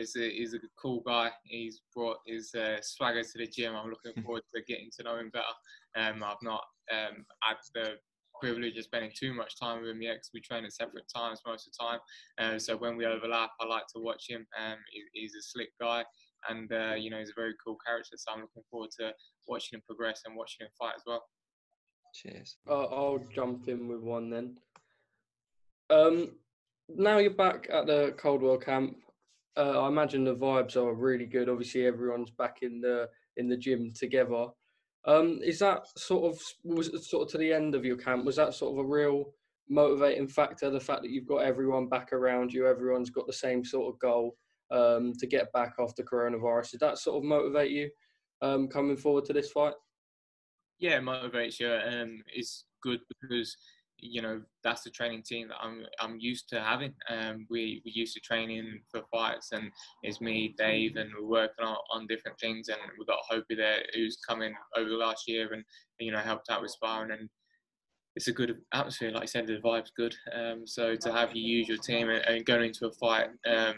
he's a, he's a cool guy. He's brought his uh, swagger to the gym. I'm looking forward to getting to know him better. Um, I've not um, had the privilege of spending too much time with him yet because we train at separate times most of the time. Uh, so when we overlap, I like to watch him. Um, he, he's a slick guy, and uh, you know he's a very cool character. So I'm looking forward to watching him progress and watching him fight as well. Cheers. Uh, I'll jump in with one then. Um, now you're back at the Coldwell camp. Uh, I imagine the vibes are really good. Obviously, everyone's back in the in the gym together. Um, is that sort of was sort of to the end of your camp? Was that sort of a real motivating factor? The fact that you've got everyone back around you, everyone's got the same sort of goal um, to get back after coronavirus. Did that sort of motivate you um, coming forward to this fight? Yeah, it motivates you. Um, it's good because you know that's the training team that I'm I'm used to having. Um, we we used to training for fights, and it's me, Dave, and we're working on, on different things. And we've got Hopi there who's come in over the last year and you know helped out with sparring and. It's a good atmosphere, like I said. The vibe's good. Um, so to have your usual team and, and going into a fight um,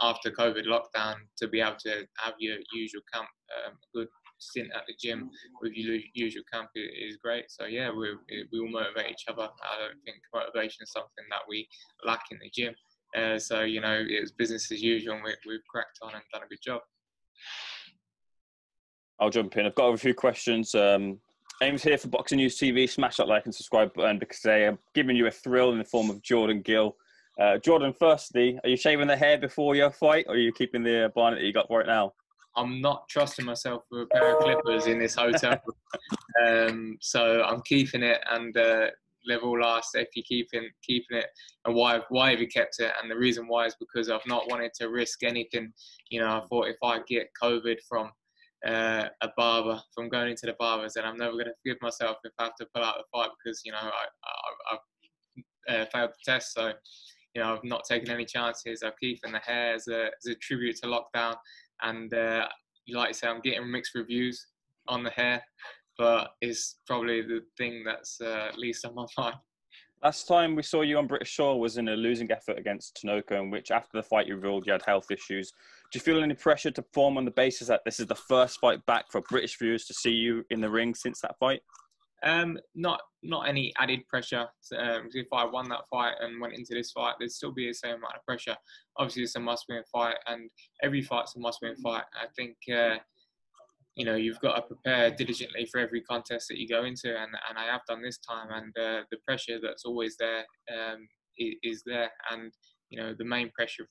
after COVID lockdown, to be able to have your usual camp, um, good stint at the gym with your usual camp is great. So yeah, we we will motivate each other. I don't think motivation is something that we lack in the gym. Uh, so you know, it was business as usual, and we, we've cracked on and done a good job. I'll jump in. I've got a few questions. Um, Aim's here for Boxing News TV. Smash that like and subscribe button because they are giving you a thrill in the form of Jordan Gill. Uh, Jordan, firstly, are you shaving the hair before your fight, or are you keeping the bonnet that you got right now? I'm not trusting myself with a pair of clippers in this hotel. um, so I'm keeping it and uh, level last if you're keeping keeping it and why why have you kept it? And the reason why is because I've not wanted to risk anything. You know I thought if I get COVID from uh, a barber from going into the barbers then I'm never going to forgive myself if I have to pull out the fight because you know I, I, have uh, failed the test. So you know I've not taken any chances. I'm keeping the hair as a, as a tribute to lockdown and uh, like I say, I'm getting mixed reviews on the hair, but it's probably the thing that's uh, least on my mind. Last time we saw you on British Shore was in a losing effort against Tanoka, in which after the fight you revealed you had health issues. Do you feel any pressure to perform on the basis that this is the first fight back for British viewers to see you in the ring since that fight? Um, not not any added pressure. Um, if I won that fight and went into this fight, there'd still be the same amount of pressure. Obviously, it's a must-win fight, and every fight's a must-win fight. I think uh, you know you've got to prepare diligently for every contest that you go into, and, and I have done this time. And uh, the pressure that's always there um, is there, and you know the main pressure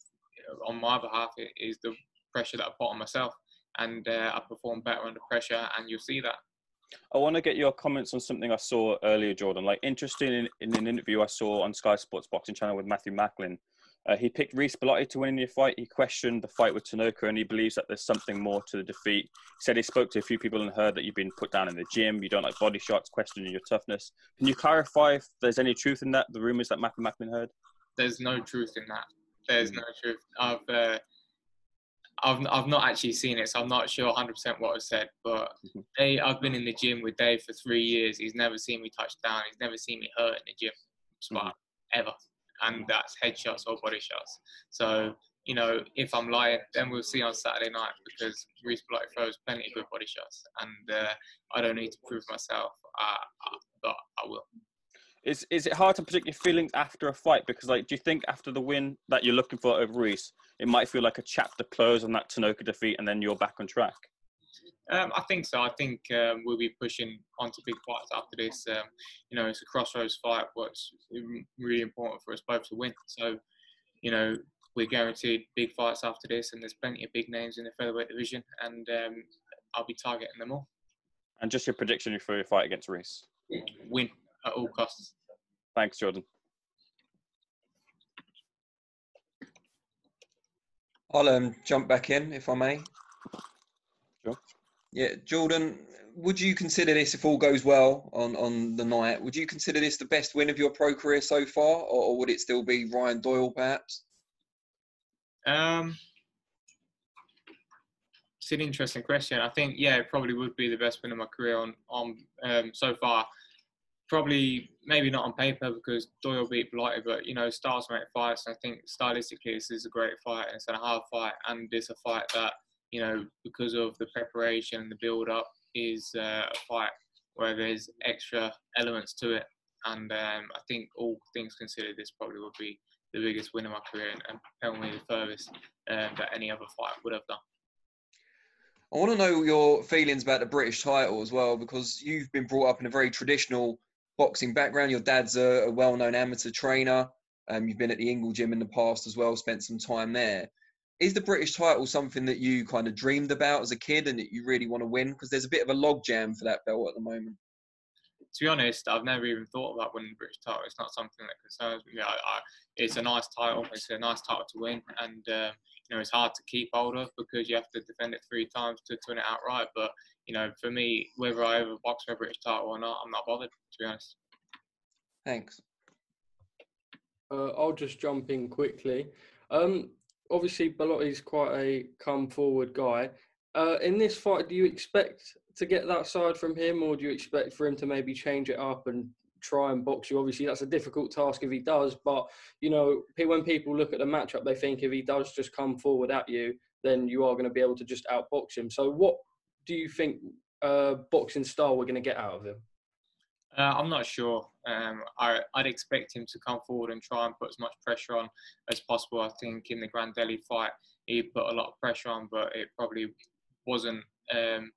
on my behalf is the pressure that I put on myself, and uh, I perform better under pressure, and you'll see that. I want to get your comments on something I saw earlier, Jordan. Like, interesting in, in an interview I saw on Sky Sports Boxing Channel with Matthew Macklin. Uh, he picked Reece Bellotti to win in your fight. He questioned the fight with Tanoka and he believes that there's something more to the defeat. He said he spoke to a few people and heard that you've been put down in the gym, you don't like body shots, questioning your toughness. Can you clarify if there's any truth in that, the rumours that Matthew Macklin heard? There's no truth in that. There's mm. no truth. I've uh, I've I've not actually seen it, so I'm not sure 100% what was said. But mm-hmm. Dave, I've been in the gym with Dave for three years. He's never seen me touch down. He's never seen me hurt in the gym, spot mm-hmm. ever, and that's headshots or body shots. So you know, if I'm lying, then we'll see on Saturday night because Reece Bellotti throws plenty of good body shots, and uh, I don't need to prove myself, uh, but I will. Is is it hard to predict your feelings after a fight? Because like, do you think after the win that you're looking for over Reece, it might feel like a chapter close on that Tanoka defeat, and then you're back on track? Um, I think so. I think um, we'll be pushing onto big fights after this. Um, you know, it's a crossroads fight. but it's really important for us both to win. So, you know, we're guaranteed big fights after this, and there's plenty of big names in the featherweight division, and um, I'll be targeting them all. And just your prediction for your fight against Reece? Win at all costs. Thanks, Jordan. I'll um, jump back in if I may. Sure. Yeah, Jordan, would you consider this, if all goes well on, on the night, would you consider this the best win of your pro career so far, or, or would it still be Ryan Doyle perhaps? Um, it's an interesting question. I think, yeah, it probably would be the best win of my career on on um, so far probably maybe not on paper because Doyle beat Bellotti, but you know, styles make fights. And I think stylistically, this is a great fight. And it's a hard fight, and it's a fight that you know, because of the preparation and the build up, is uh, a fight where there's extra elements to it. And um, I think all things considered, this probably would be the biggest win of my career and, and the furthest um, that any other fight would have done. I want to know your feelings about the British title as well, because you've been brought up in a very traditional boxing background. Your dad's a, a well-known amateur trainer. Um, you've been at the Ingle Gym in the past as well, spent some time there. Is the British title something that you kind of dreamed about as a kid and that you really want to win? Because there's a bit of a logjam for that belt at the moment. To be honest, I've never even thought about winning the British title. It's not something that concerns me. I, I, it's a nice title. It's a nice title to win, and uh, you know it's hard to keep hold of because you have to defend it three times to, to win it outright. But you know, for me, whether I ever box for a British title or not, I'm not bothered. To be honest. Thanks. Uh, I'll just jump in quickly. Um, obviously, Bellotti's quite a come forward guy. Uh, in this fight, do you expect to get that side from him, or do you expect for him to maybe change it up and try and box you? Obviously, that's a difficult task if he does, but you know, when people look at the matchup, they think if he does just come forward at you, then you are going to be able to just outbox him. So, what do you think uh, boxing style we're going to get out of him? Uh, I'm not sure. Um, I, would expect him to come forward and try and put as much pressure on as possible. I think in the Grandelli fight, he put a lot of pressure on, but it probably wasn't um,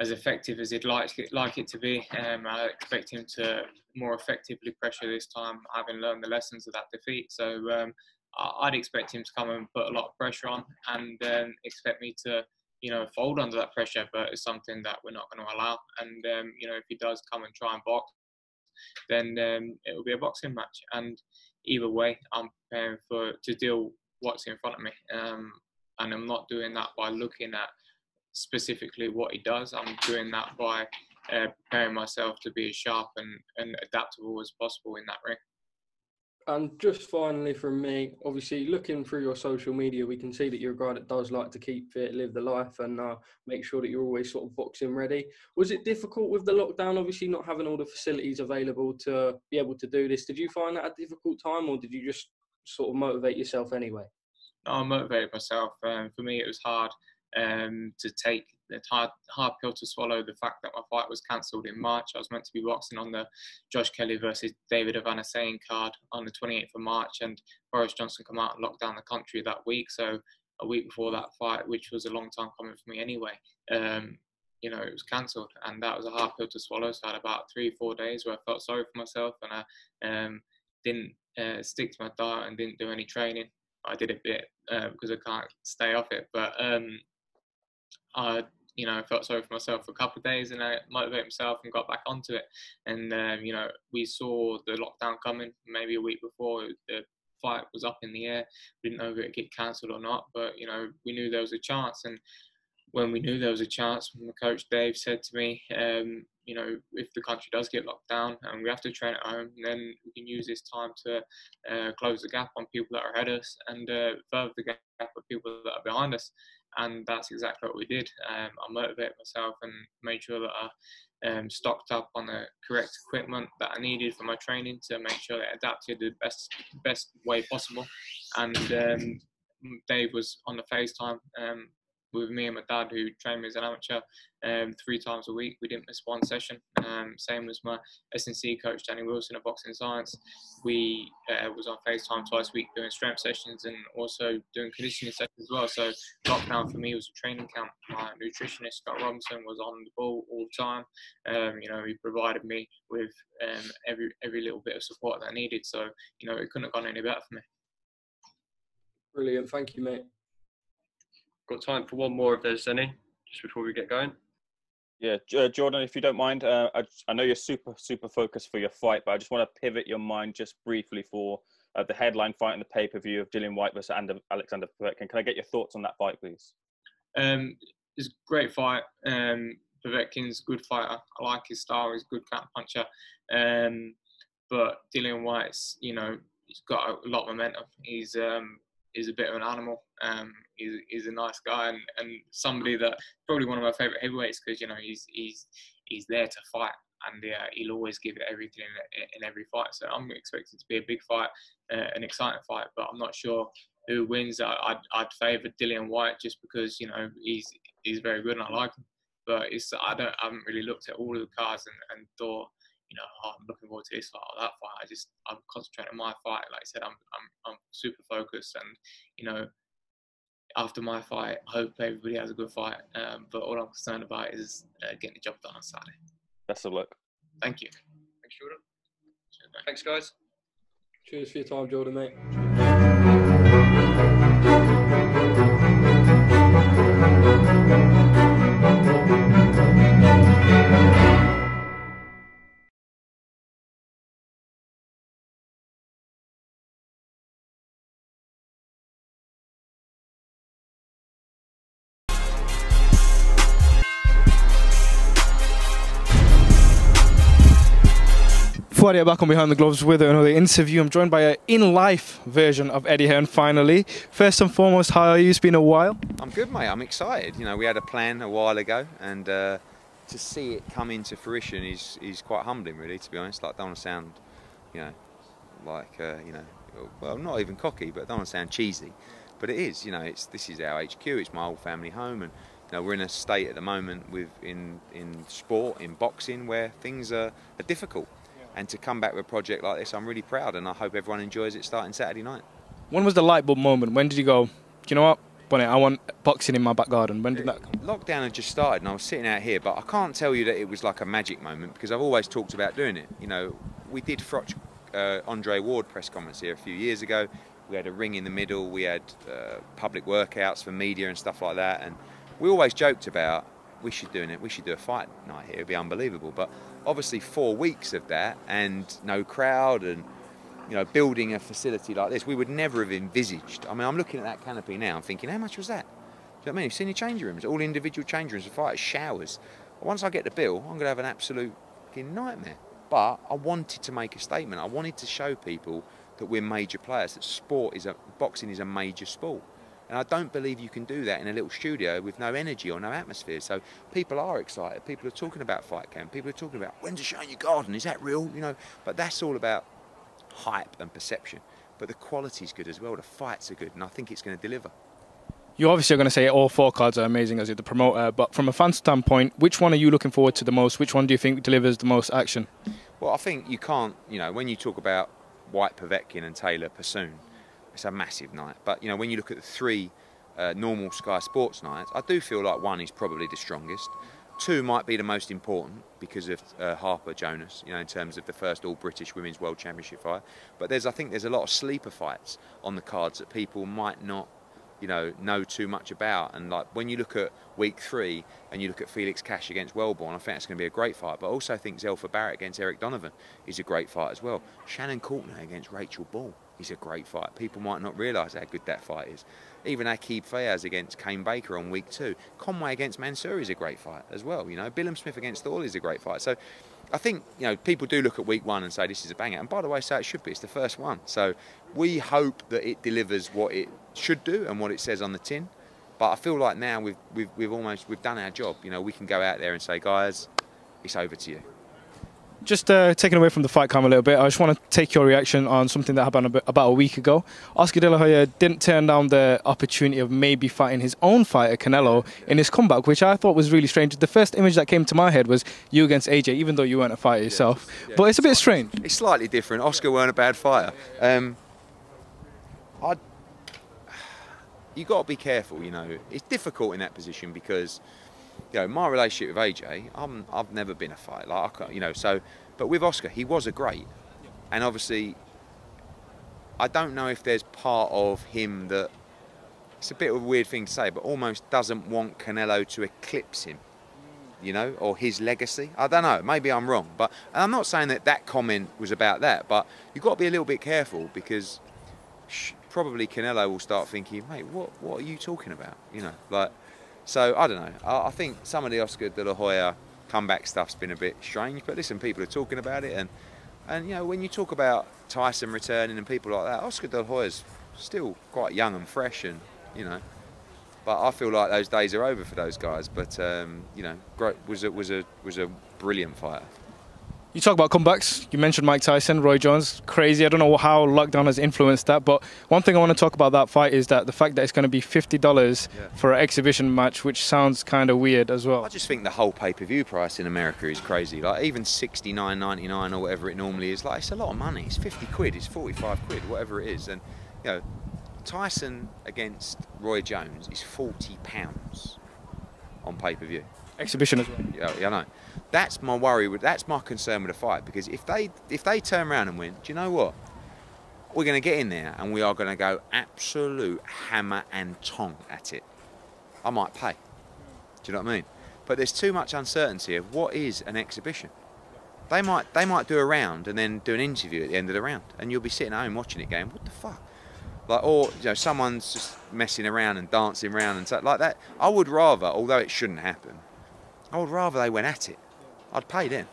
as effective as he'd like it, like it to be. Um, I expect him to more effectively pressure this time, having learned the lessons of that defeat. So um, I'd expect him to come and put a lot of pressure on, and um, expect me to you know, fold under that pressure, but it's something that we're not going to allow. And um, you know, if he does come and try and box, then um, it will be a boxing match. And either way, I'm preparing for to deal what's in front of me, um, and I'm not doing that by looking at specifically what he does. I'm doing that by uh, preparing myself to be as sharp and, and adaptable as possible in that ring. And just finally from me, obviously looking through your social media, we can see that you're a guy that does like to keep fit, live the life, and uh, make sure that you're always sort of boxing ready. Was it difficult with the lockdown, obviously not having all the facilities available to be able to do this? Did you find that a difficult time, or did you just sort of motivate yourself anyway? I motivated myself. Um, for me, it was hard um, to take the hard, hard pill to swallow the fact that my fight was cancelled in March. I was meant to be boxing on the Josh Kelly versus David Avanesyan card on the 28th of March, and Boris Johnson come out and locked down the country that week. So a week before that fight, which was a long time coming for me anyway, um, you know, it was cancelled, and that was a hard pill to swallow. So I had about three, four days where I felt sorry for myself, and I um, didn't uh, stick to my diet and didn't do any training. I did a bit uh, because I can't stay off it, but um, I, you know, felt sorry for myself for a couple of days and I motivated myself and got back onto it. And, um, you know, we saw the lockdown coming maybe a week before the fight was up in the air. We didn't know if it would get cancelled or not, but, you know, we knew there was a chance. And when we knew there was a chance, my coach Dave said to me, um, you know, if the country does get locked down and we have to train at home, then we can use this time to uh, close the gap on people that are ahead of us and uh, further the gap of people that are behind us and that's exactly what we did. Um, I motivated myself and made sure that I um, stocked up on the correct equipment that I needed for my training to make sure that I adapted the best best way possible. And um, Dave was on the FaceTime um, with me and my dad, who trained me as an amateur um, three times a week. We didn't miss one session. Um, same as my S&C coach, Danny Wilson of Boxing Science. We uh, was on FaceTime twice a week doing strength sessions and also doing conditioning sessions as well. So lockdown for me was a training camp. My nutritionist, Scott Robinson, was on the ball all the time. Um, you know, he provided me with um, every every little bit of support that I needed. So, you know, it couldn't have gone any better for me. Brilliant. Thank you, mate. Got time for one more if there's any, just before we get going. Yeah, uh, Jordan, if you don't mind, uh, I, I, know you're super, super focused for your fight, but I just want to pivot your mind just briefly for uh, the headline fight in the pay per view of Dillian Whyte versus Alexander Povetkin. Can I get your thoughts on that fight, please? Um, it's a great fight. Um, Povetkin's a good fighter. I like his style. He's a good counter puncher. Um, but Dillian Whyte's, you know, he's got a lot of momentum. He's um, he's a bit of an animal. Um, he's, he's a nice guy and, and somebody that probably one of my favorite heavyweights because you know he's he's he's there to fight and yeah, he'll always give it everything in, in every fight. So I'm expecting to be a big fight, uh, an exciting fight, but I'm not sure who wins. I, I'd, I'd favour Dillian Whyte just because you know he's he's very good and I like him. But it's I don't I haven't really looked at all of the cards and, and thought you know oh, I'm looking forward to this fight or that fight. I just I'm concentrating on my fight. Like I said, I'm I'm I'm super focused and you know after my fight, I hope everybody has a good fight. Um, but all I'm concerned about is uh, getting the job done on Saturday. Best of luck. Thank you. Thanks, Jordan. Thanks, guys. Cheers for your time, Jordan, mate. Back on Behind the Gloves with another interview. I'm joined by an in-life version of Eddie Hearn finally. First and foremost, how are you? It's been a while. I'm good, mate. I'm excited. You know, we had a plan a while ago, and uh, to see it come into fruition is is quite humbling, really. To be honest, like, don't want to sound, you know, like uh, you know, well, not even cocky, but don't want to sound cheesy, but it is. You know, it's this is our HQ. It's my old family home, and you know, we're in a state at the moment with in in sport, in boxing, where things are, are difficult. And to come back with a project like this, I'm really proud, and I hope everyone enjoys it starting Saturday night. When was the light bulb moment? When did you go, do you know what, Bonnet, I want boxing in my back garden? When did that come? Lockdown had just started, and I was sitting out here, but I can't tell you that it was like a magic moment because I've always talked about doing it. You know, we did Froch, uh, Andre Ward press comments here a few years ago. We had a ring in the middle. We had uh, public workouts for media and stuff like that, and we always joked about we should do it. We should do a fight night here. It'd be unbelievable. But obviously, four weeks of that and no crowd and you know building a facility like this, we would never have envisaged. I mean, I'm looking at that canopy now. I'm thinking, how much was that? Do you know what I mean? You've seen the change rooms, all individual change rooms fighters, showers. Once I get the bill, I'm going to have an absolute nightmare. But I wanted to make a statement. I wanted to show people that we're major players. That sport is a boxing is a major sport. And I don't believe you can do that in a little studio with no energy or no atmosphere. So people are excited. People are talking about fight camp. People are talking about when's the show in your garden? Is that real? You know, but that's all about hype and perception. But the quality's good as well. The fights are good, and I think it's going to deliver. You obviously are going to say all four cards are amazing as you're the promoter, but from a fan standpoint, which one are you looking forward to the most? Which one do you think delivers the most action? Well, I think you can't, you know, when you talk about Whyte Povetkin and Taylor Persoon, it's a massive night. But you know, when you look at the three uh, normal Sky Sports nights, I do feel like one is probably the strongest. Two might be the most important because of uh, Harper Jonas, you know, in terms of the first All British Women's World Championship fight. But there's, I think, there's a lot of sleeper fights on the cards that people might not, you know, know too much about. And like when you look at week three and you look at Felix Cash against Welborn, I think it's going to be a great fight. But I also think Zelfa Barrett against Eric Donovan is a great fight as well. Shannon Courtenay against Rachel Ball is a great fight. People might not realise how good that fight is. Even Aqib Fiaz against Kane Baker on week two. Conway against Mansour is a great fight as well. You know, Billum Smith against Thorley is a great fight. So I think, you know, people do look at week one and say this is a banger. And by the way, so it should be. It's the first one. So we hope that it delivers what it should do and what it says on the tin. But I feel like now we've, we've, we've almost we've done our job. You know, we can go out there and say, guys, it's over to you. Just uh, taking away from the fight cam a little bit, I just want to take your reaction on something that happened a bit, about a week ago. Oscar De La Hoya didn't turn down the opportunity of maybe fighting his own fighter, Canelo, in his comeback, which I thought was really strange. The first image that came to my head was you against AJ, even though you weren't a fighter yourself. But it's a bit strange. It's slightly different. Oscar weren't a bad fighter. Um, I, you got to be careful. You know, it's difficult in that position because, you know, my relationship with AJ, I'm, I've never been a fighter. Like, I can't, you know, so, but with Oscar, he was a great, and obviously, I don't know if there's part of him that it's a bit of a weird thing to say, but almost doesn't want Canelo to eclipse him you know, or his legacy. I don't know. Maybe I'm wrong, but I'm not saying that that comment was about that. But you've got to be a little bit careful because sh- probably Canelo will start thinking, mate, what what are you talking about? You know, like. So I don't know. I, I think some of the Oscar De La Hoya comeback stuff's been a bit strange, but listen, people are talking about it, and and you know when you talk about Tyson returning and people like that, Oscar De La Hoya's still quite young and fresh, and you know. But I feel like those days are over for those guys. But um, you know, great was a was a was a brilliant fighter. You talk about comebacks. You mentioned Mike Tyson, Roy Jones. Crazy. I don't know how lockdown has influenced that, but one thing I want to talk about that fight is that the fact that it's going to be fifty dollars Yeah. for an exhibition match, which sounds kind of weird as well. I just think the whole pay-per-view price in America is crazy. Like even sixty nine ninety nine or whatever it normally is, like it's a lot of money. It's fifty quid, it's forty five quid, whatever it is. And you know, Tyson against Roy Jones is forty pounds on pay-per-view. Exhibition as well. Yeah, yeah, I know. That's my worry. That's my concern with the fight because if they if they turn around and win, do you know what? We're going to get in there and we are going to go absolute hammer and tong at it. I might pay. Do you know what I mean? But there's too much uncertainty of what is an exhibition. They might they might do a round and then do an interview at the end of the round, and you'll be sitting at home watching it, going, "What the fuck?" Like, or you know, someone's just messing around and dancing around and stuff like that. I would rather, although it shouldn't happen, I would rather they went at it. I'd pay them.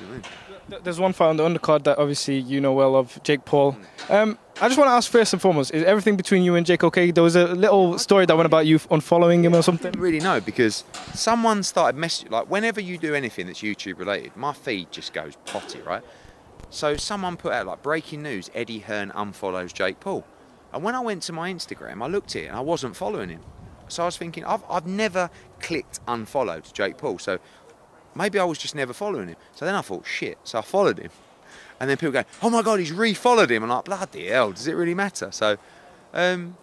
You know I mean? There's one fight on the undercard that obviously you know well of, Jake Paul. Um, I just want to ask first and foremost: Is everything between you and Jake okay? There was a little story that went about you unfollowing him or something. didn't really know because someone started messaging. Like whenever you do anything that's YouTube related, my feed just goes potty, right? So someone put out like breaking news: Eddie Hearn unfollows Jake Paul. And when I went to my Instagram, I looked at it and I wasn't following him. So I was thinking, I've, I've never clicked unfollow to Jake Paul. So maybe I was just never following him. So then I thought, shit. So I followed him. And then people go, oh my God, he's re-followed him. I'm like, bloody hell, does it really matter? So um,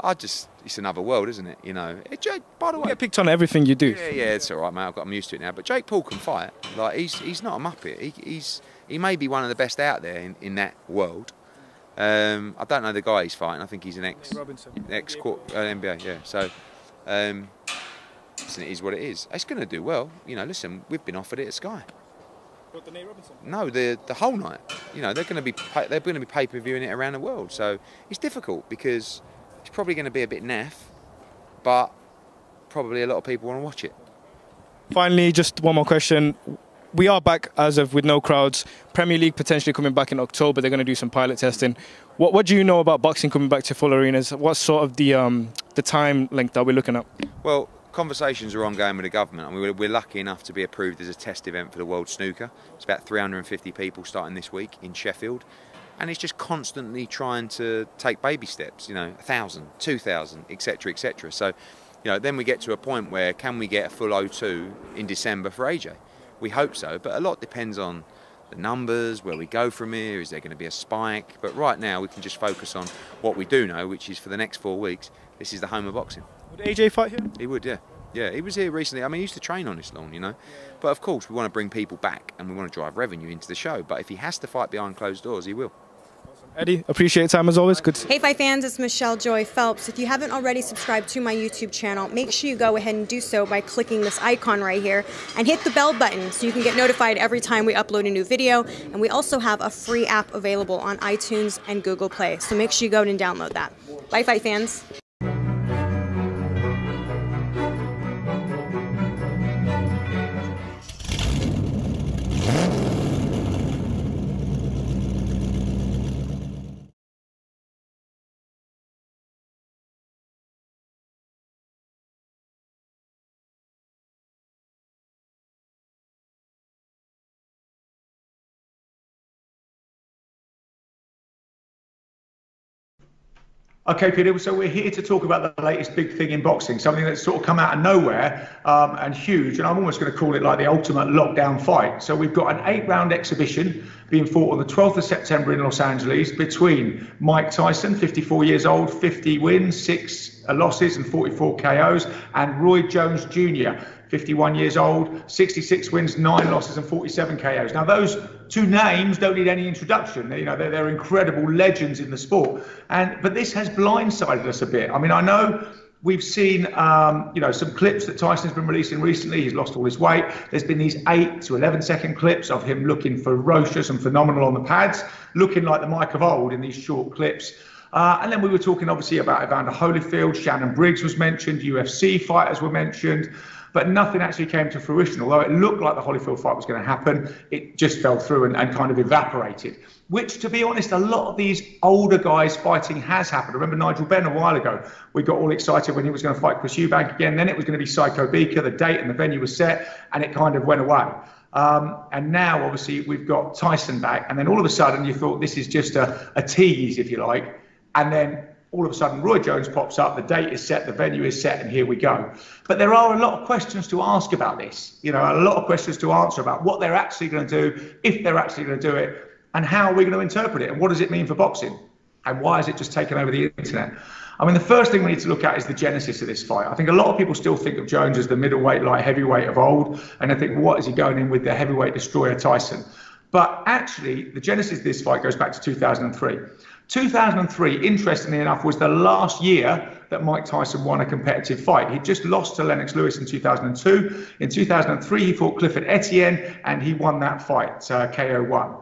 I just, it's another world, isn't it? You know, It- Jake, by the You way, get picked on everything you do. yeah, yeah, it's all right, mate. I've got, I'm used to it now. But Jake Paul can fight. Like he's he's not a muppet. He, he's he may be one of the best out there in, in that world. Um, I don't know the guy he's fighting. I think he's an ex Robinson. ex uh, NBA. Yeah. So um, listen, it is what it is. It's going to do well. You know, listen, we've been offered it at Sky. What, the Nate Robinson? No, the the whole night. You know, they're going to be pay, they're going to be pay per viewing it around the world. So it's difficult because it's probably going to be a bit naff, but probably a lot of people want to watch it. Finally, just one more question. We are back as of with no crowds. Premier League potentially coming back in October. They're going to do some pilot testing. What What do you know about boxing coming back to full arenas? What sort of the um, the time length that we're looking at? Well, conversations are ongoing with the government. Mean, we're, we're lucky enough to be approved as a test event for the World Snooker. It's about 350 people starting this week in Sheffield. And it's just constantly trying to take baby steps, you know, 1,000, 2,000, etc., etc. So, you know, then we get to a point where can we get a full O2 in December for AJ? We hope so, but a lot depends on the numbers, where we go from here, is there going to be a spike? But right now we can just focus on what we do know, which is for the next four weeks, this is the home of boxing. Would AJ fight here? He would, yeah. Yeah, he was here recently. I mean, he used to train on this lawn, you know. But of course, we want to bring people back and we want to drive revenue into the show. But if he has to fight behind closed doors, he will. Eddie, appreciate time as always. Good. to- Hey Fight fans, it's Michelle Joy Phelps. If you haven't already subscribed to my YouTube channel, make sure you go ahead and do so by clicking this icon right here and hit the bell button so you can get notified every time we upload a new video. And we also have a free app available on iTunes and Google Play, so make sure you go and download that. Bye, Fight fans. Okay, Peter. So we're here to talk about the latest big thing in boxing, something that's sort of come out of nowhere um, and huge. And I'm almost going to call it like the ultimate lockdown fight. So we've got an eight-round exhibition being fought on the 12th of September in Los Angeles between Mike Tyson, 54 years old, 50 wins, six uh, losses, and 44 KOs, and Roy Jones Jr. 51 years old, 66 wins, nine losses, and 47 KOs. Now, those two names don't need any introduction. You know, they're, they're incredible legends in the sport. And but this has blindsided us a bit. I mean, I know we've seen, um, you know, some clips that Tyson's been releasing recently. He's lost all his weight. There's been these eight to 11 second clips of him looking ferocious and phenomenal on the pads, looking like the Mike of old in these short clips. Uh, and then we were talking obviously about Evander Holyfield, Shannon Briggs was mentioned, UFC fighters were mentioned, but nothing actually came to fruition. Although it looked like the Holyfield fight was going to happen, it just fell through and, and kind of evaporated. Which, to be honest, a lot of these older guys fighting has happened. I remember Nigel Benn a while ago. We got all excited when he was going to fight Chris Eubank again. Then it was going to be Sakio Bika. The date and the venue was set, and it kind of went away. Um, and now, obviously, we've got Tyson back. And then all of a sudden, you thought this is just a, a tease, if you like. And then all of a sudden, Roy Jones pops up, the date is set, the venue is set, and here we go. But there are a lot of questions to ask about this. You know, a lot of questions to answer about what they're actually going to do, if they're actually going to do it, and how are we're going to interpret it, and what does it mean for boxing, and why is it just taken over the internet? I mean, the first thing we need to look at is the genesis of this fight. I think a lot of people still think of Jones as the middleweight, light heavyweight of old, and I think, what is he going in with the heavyweight destroyer Tyson? But actually, the genesis of this fight goes back to 2003. 2003, interestingly enough, was the last year that Mike Tyson won a competitive fight. He just lost to Lennox Lewis in 2002. In 2003, he fought Clifford Etienne and he won that fight, uh, KO 1.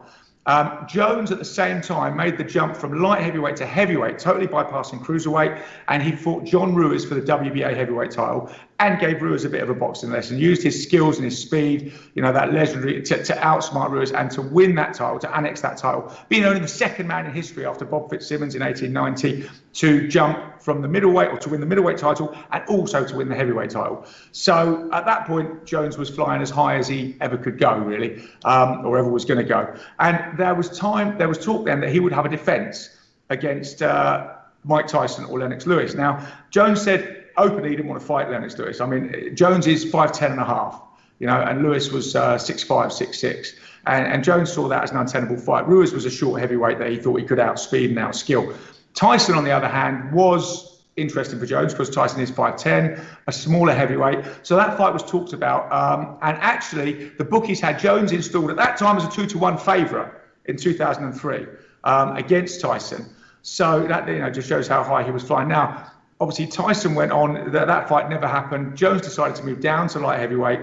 Um, Jones at the same time made the jump from light heavyweight to heavyweight, totally bypassing cruiserweight, and he fought John Ruiz for the WBA heavyweight title and gave Ruiz a bit of a boxing lesson. Used his skills and his speed, you know, that legendary to, to outsmart Ruiz and to win that title, to annex that title, being only the second man in history after Bob Fitzsimmons in 1890 to jump from the middleweight or to win the middleweight title and also to win the heavyweight title. So at that point, Jones was flying as high as he ever could go, really, um, or ever was going to go. And there was time, there was talk then that he would have a defence against uh, Mike Tyson or Lennox Lewis. Now, Jones said openly didn't want to fight Lennox Lewis. I mean, Jones is 5'10 and a half, you know, and Lewis was uh, 6'5, 6'6. And, and Jones saw that as an untenable fight. Ruiz was a short heavyweight that he thought he could outspeed and outskill. Tyson, on the other hand, was interesting for Jones because Tyson is 5'10, a smaller heavyweight. So that fight was talked about. Um, and actually, the bookies had Jones installed at that time as a two to one favourite in 2003 um, against Tyson. So that you know just shows how high he was flying. Now, obviously Tyson went on. That, that fight never happened. Jones decided to move down to light heavyweight,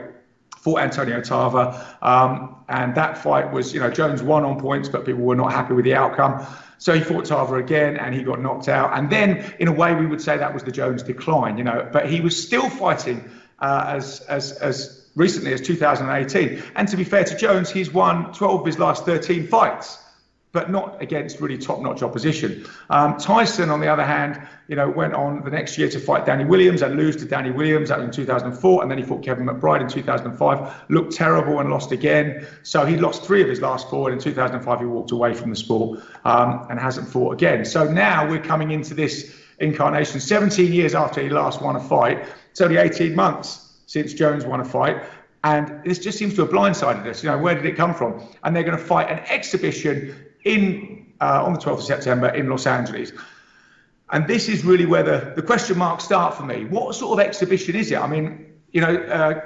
fought Antonio Tarver, um, and that fight was, you know, Jones won on points, but people were not happy with the outcome. So he fought Tarver again, and he got knocked out. And then, in a way, we would say that was the Jones decline, you know. But he was still fighting uh, as as as recently as 2018. And to be fair to Jones, he's won 12 of his last 13 fights but not against really top-notch opposition. Um, Tyson, on the other hand, you know, went on the next year to fight Danny Williams and lose to Danny Williams in 2004, and then he fought Kevin McBride in 2005. Looked terrible and lost again. So he lost three of his last four, and in 2005 he walked away from the sport um, and hasn't fought again. So now we're coming into this incarnation, 17 years after he last won a fight. It's only 18 months since Jones won a fight. And this just seems to have blindsided us. You know, where did it come from? And they're going to fight an exhibition in uh, on the 12th of September in Los Angeles. And this is really where the, the question marks start for me. What sort of exhibition is it? I mean, you know, uh,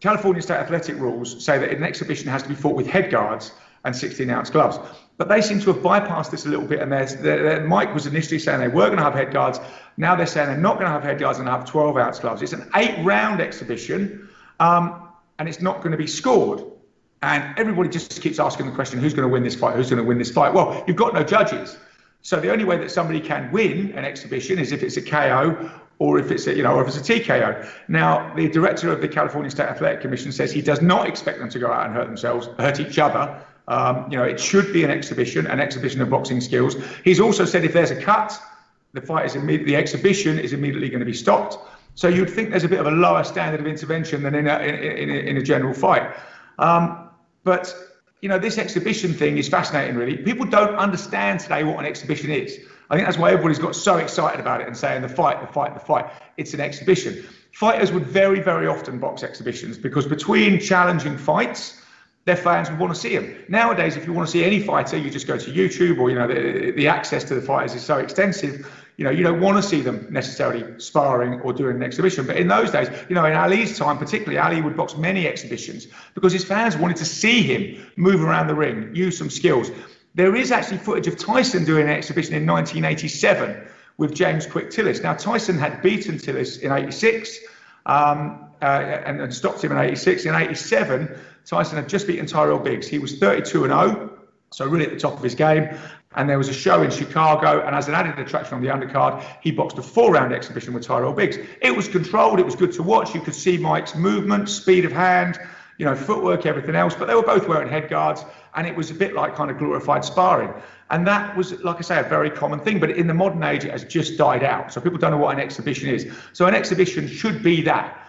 California state athletic rules say that an exhibition has to be fought with head guards and 16 ounce gloves. But they seem to have bypassed this a little bit. And there's, they're, Mike was initially saying they were going to have head guards. Now they're saying they're not going to have head guards and have 12 ounce gloves. It's an eight round exhibition um, and it's not going to be scored. And everybody just keeps asking the question, who's going to win this fight? Who's going to win this fight? Well, you've got no judges. So the only way that somebody can win an exhibition is if it's a KO or if it's a, you know, or if it's a TKO. Now, the director of the California State Athletic Commission says he does not expect them to go out and hurt themselves, hurt each other. Um, you know, it should be an exhibition, an exhibition of boxing skills. He's also said if there's a cut, the fight is immediately, the exhibition is immediately going to be stopped. So you'd think there's a bit of a lower standard of intervention than in a, in, in, in a general fight. Um, but you know, this exhibition thing is fascinating, really. People don't understand today what an exhibition is. I think that's why everybody's got so excited about it and saying the fight, the fight, the fight. It's an exhibition. Fighters would very, very often box exhibitions because between challenging fights, their fans would want to see them. Nowadays, if you want to see any fighter, you just go to YouTube, or you know, the, the access to the fighters is so extensive. You know, you don't want to see them necessarily sparring or doing an exhibition. But in those days, you know, in Ali's time, particularly, Ali would box many exhibitions because his fans wanted to see him move around the ring, use some skills. There is actually footage of Tyson doing an exhibition in 1987 with James Quick Tillis. Now, Tyson had beaten Tillis in 86 um, uh, and, and stopped him in 86. In 87, Tyson had just beaten Tyrell Biggs. He was 32 and 0, so really at the top of his game. And there was a show in Chicago, and as an added attraction on the undercard, he boxed a four-round exhibition with Tyrell Biggs. It was controlled. It was good to watch. You could see Mike's movement, speed of hand, you know, footwork, everything else. But they were both wearing head guards, and it was a bit like kind of glorified sparring. And that was, like I say, a very common thing. But in the modern age, it has just died out. So people don't know what an exhibition is. So an exhibition should be that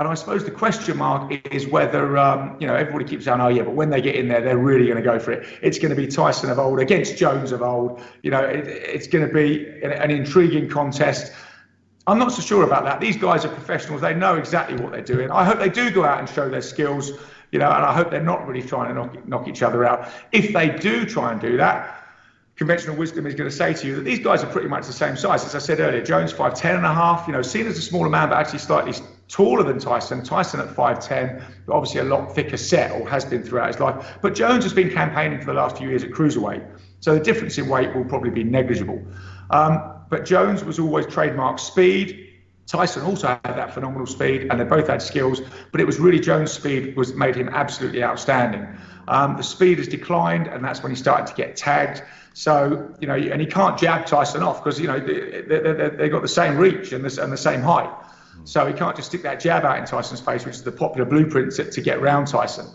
And I suppose the question mark is whether, um, you know, everybody keeps saying, oh, yeah, but when they get in there, they're really going to go for it. It's going to be Tyson of old against Jones of old. You know, it, it's going to be an, an intriguing contest. I'm not so sure about that. These guys are professionals. They know exactly what they're doing. I hope they do go out and show their skills, you know, and I hope they're not really trying to knock, knock each other out. If they do try and do that, conventional wisdom is going to say to you that these guys are pretty much the same size. As I said earlier, Jones 5'10 and a half, you know, seen as a smaller man, but actually slightly taller than Tyson. Tyson at 5'10, but obviously a lot thicker set, or has been throughout his life. But Jones has been campaigning for the last few years at cruiserweight. So the difference in weight will probably be negligible. Um, but Jones was always trademark speed. Tyson also had that phenomenal speed, and they both had skills. But it was really Jones' speed was made him absolutely outstanding. Um, the speed has declined, and that's when he started to get tagged. So, you know, and he can't jab Tyson off because, you know, they, they, they, got the same reach and the, and the same height. So he can't just stick that jab out in Tyson's face, which is the popular blueprint to, to get round Tyson.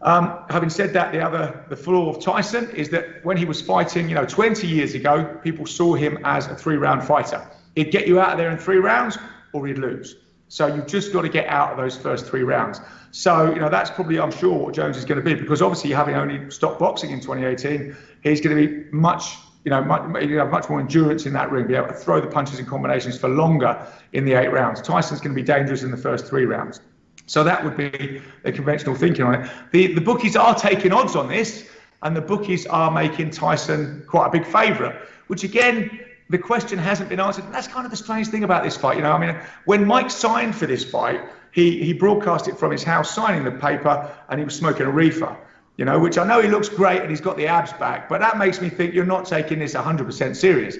Um, having said that, the other the flaw of Tyson is that when he was fighting, you know, 20 years ago, people saw him as a three-round fighter. He'd get you out of there in three rounds, or he'd lose. So you've just got to get out of those first three rounds. So, you know, that's probably, I'm sure, what Jones is going to be because obviously having only stopped boxing in 2018, he's going to be much, you know, much, you have much more endurance in that ring, be able to throw the punches and combinations for longer in the eight rounds. Tyson's going to be dangerous in the first three rounds. So that would be the conventional thinking on it. The, the bookies are taking odds on this, and the bookies are making Tyson quite a big favourite, which again, the question hasn't been answered. That's kind of the strange thing about this fight. You know, I mean, when Mike signed for this fight, he, he broadcast it from his house, signing the paper, and he was smoking a reefer. You know, which I know he looks great and he's got the abs back, but that makes me think you're not taking this 100% serious.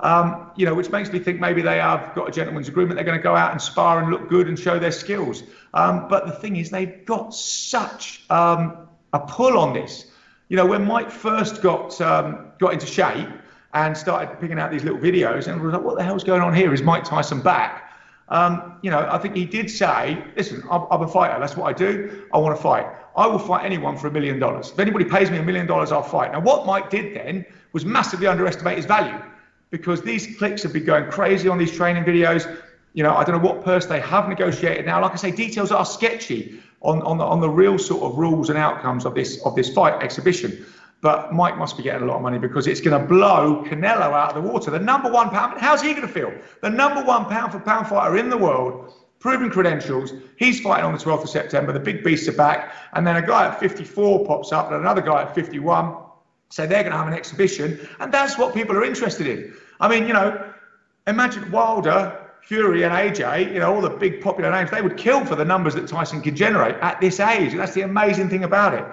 Um, you know, which makes me think maybe they have got a gentleman's agreement. They're going to go out and spar and look good and show their skills. Um, but the thing is, they've got such um, a pull on this. You know, when Mike first got um, got into shape, and started picking out these little videos and was like, what the hell's going on here? Is Mike Tyson back? Um, you know, I think he did say, listen, I'm, I'm, a fighter. That's what I do. I want to fight. I will fight anyone for a million dollars. If anybody pays me a million dollars, I'll fight. Now, what Mike did then was massively underestimate his value because these clicks have been going crazy on these training videos. You know, I don't know what purse they have negotiated now. Like I say, details are sketchy on, on, the, on the real sort of rules and outcomes of this of this fight exhibition. But Mike must be getting a lot of money because it's going to blow Canelo out of the water. The number one pound, how's he going to feel? The number one pound for pound fighter in the world, proven credentials. He's fighting on the 12th of September. The big beasts are back. And then a guy at 54 pops up and another guy at 51. So they're going to have an exhibition. And that's what people are interested in. I mean, you know, imagine Wilder, Fury, and AJ, you know, all the big popular names, they would kill for the numbers that Tyson can generate at this age. That's the amazing thing about it.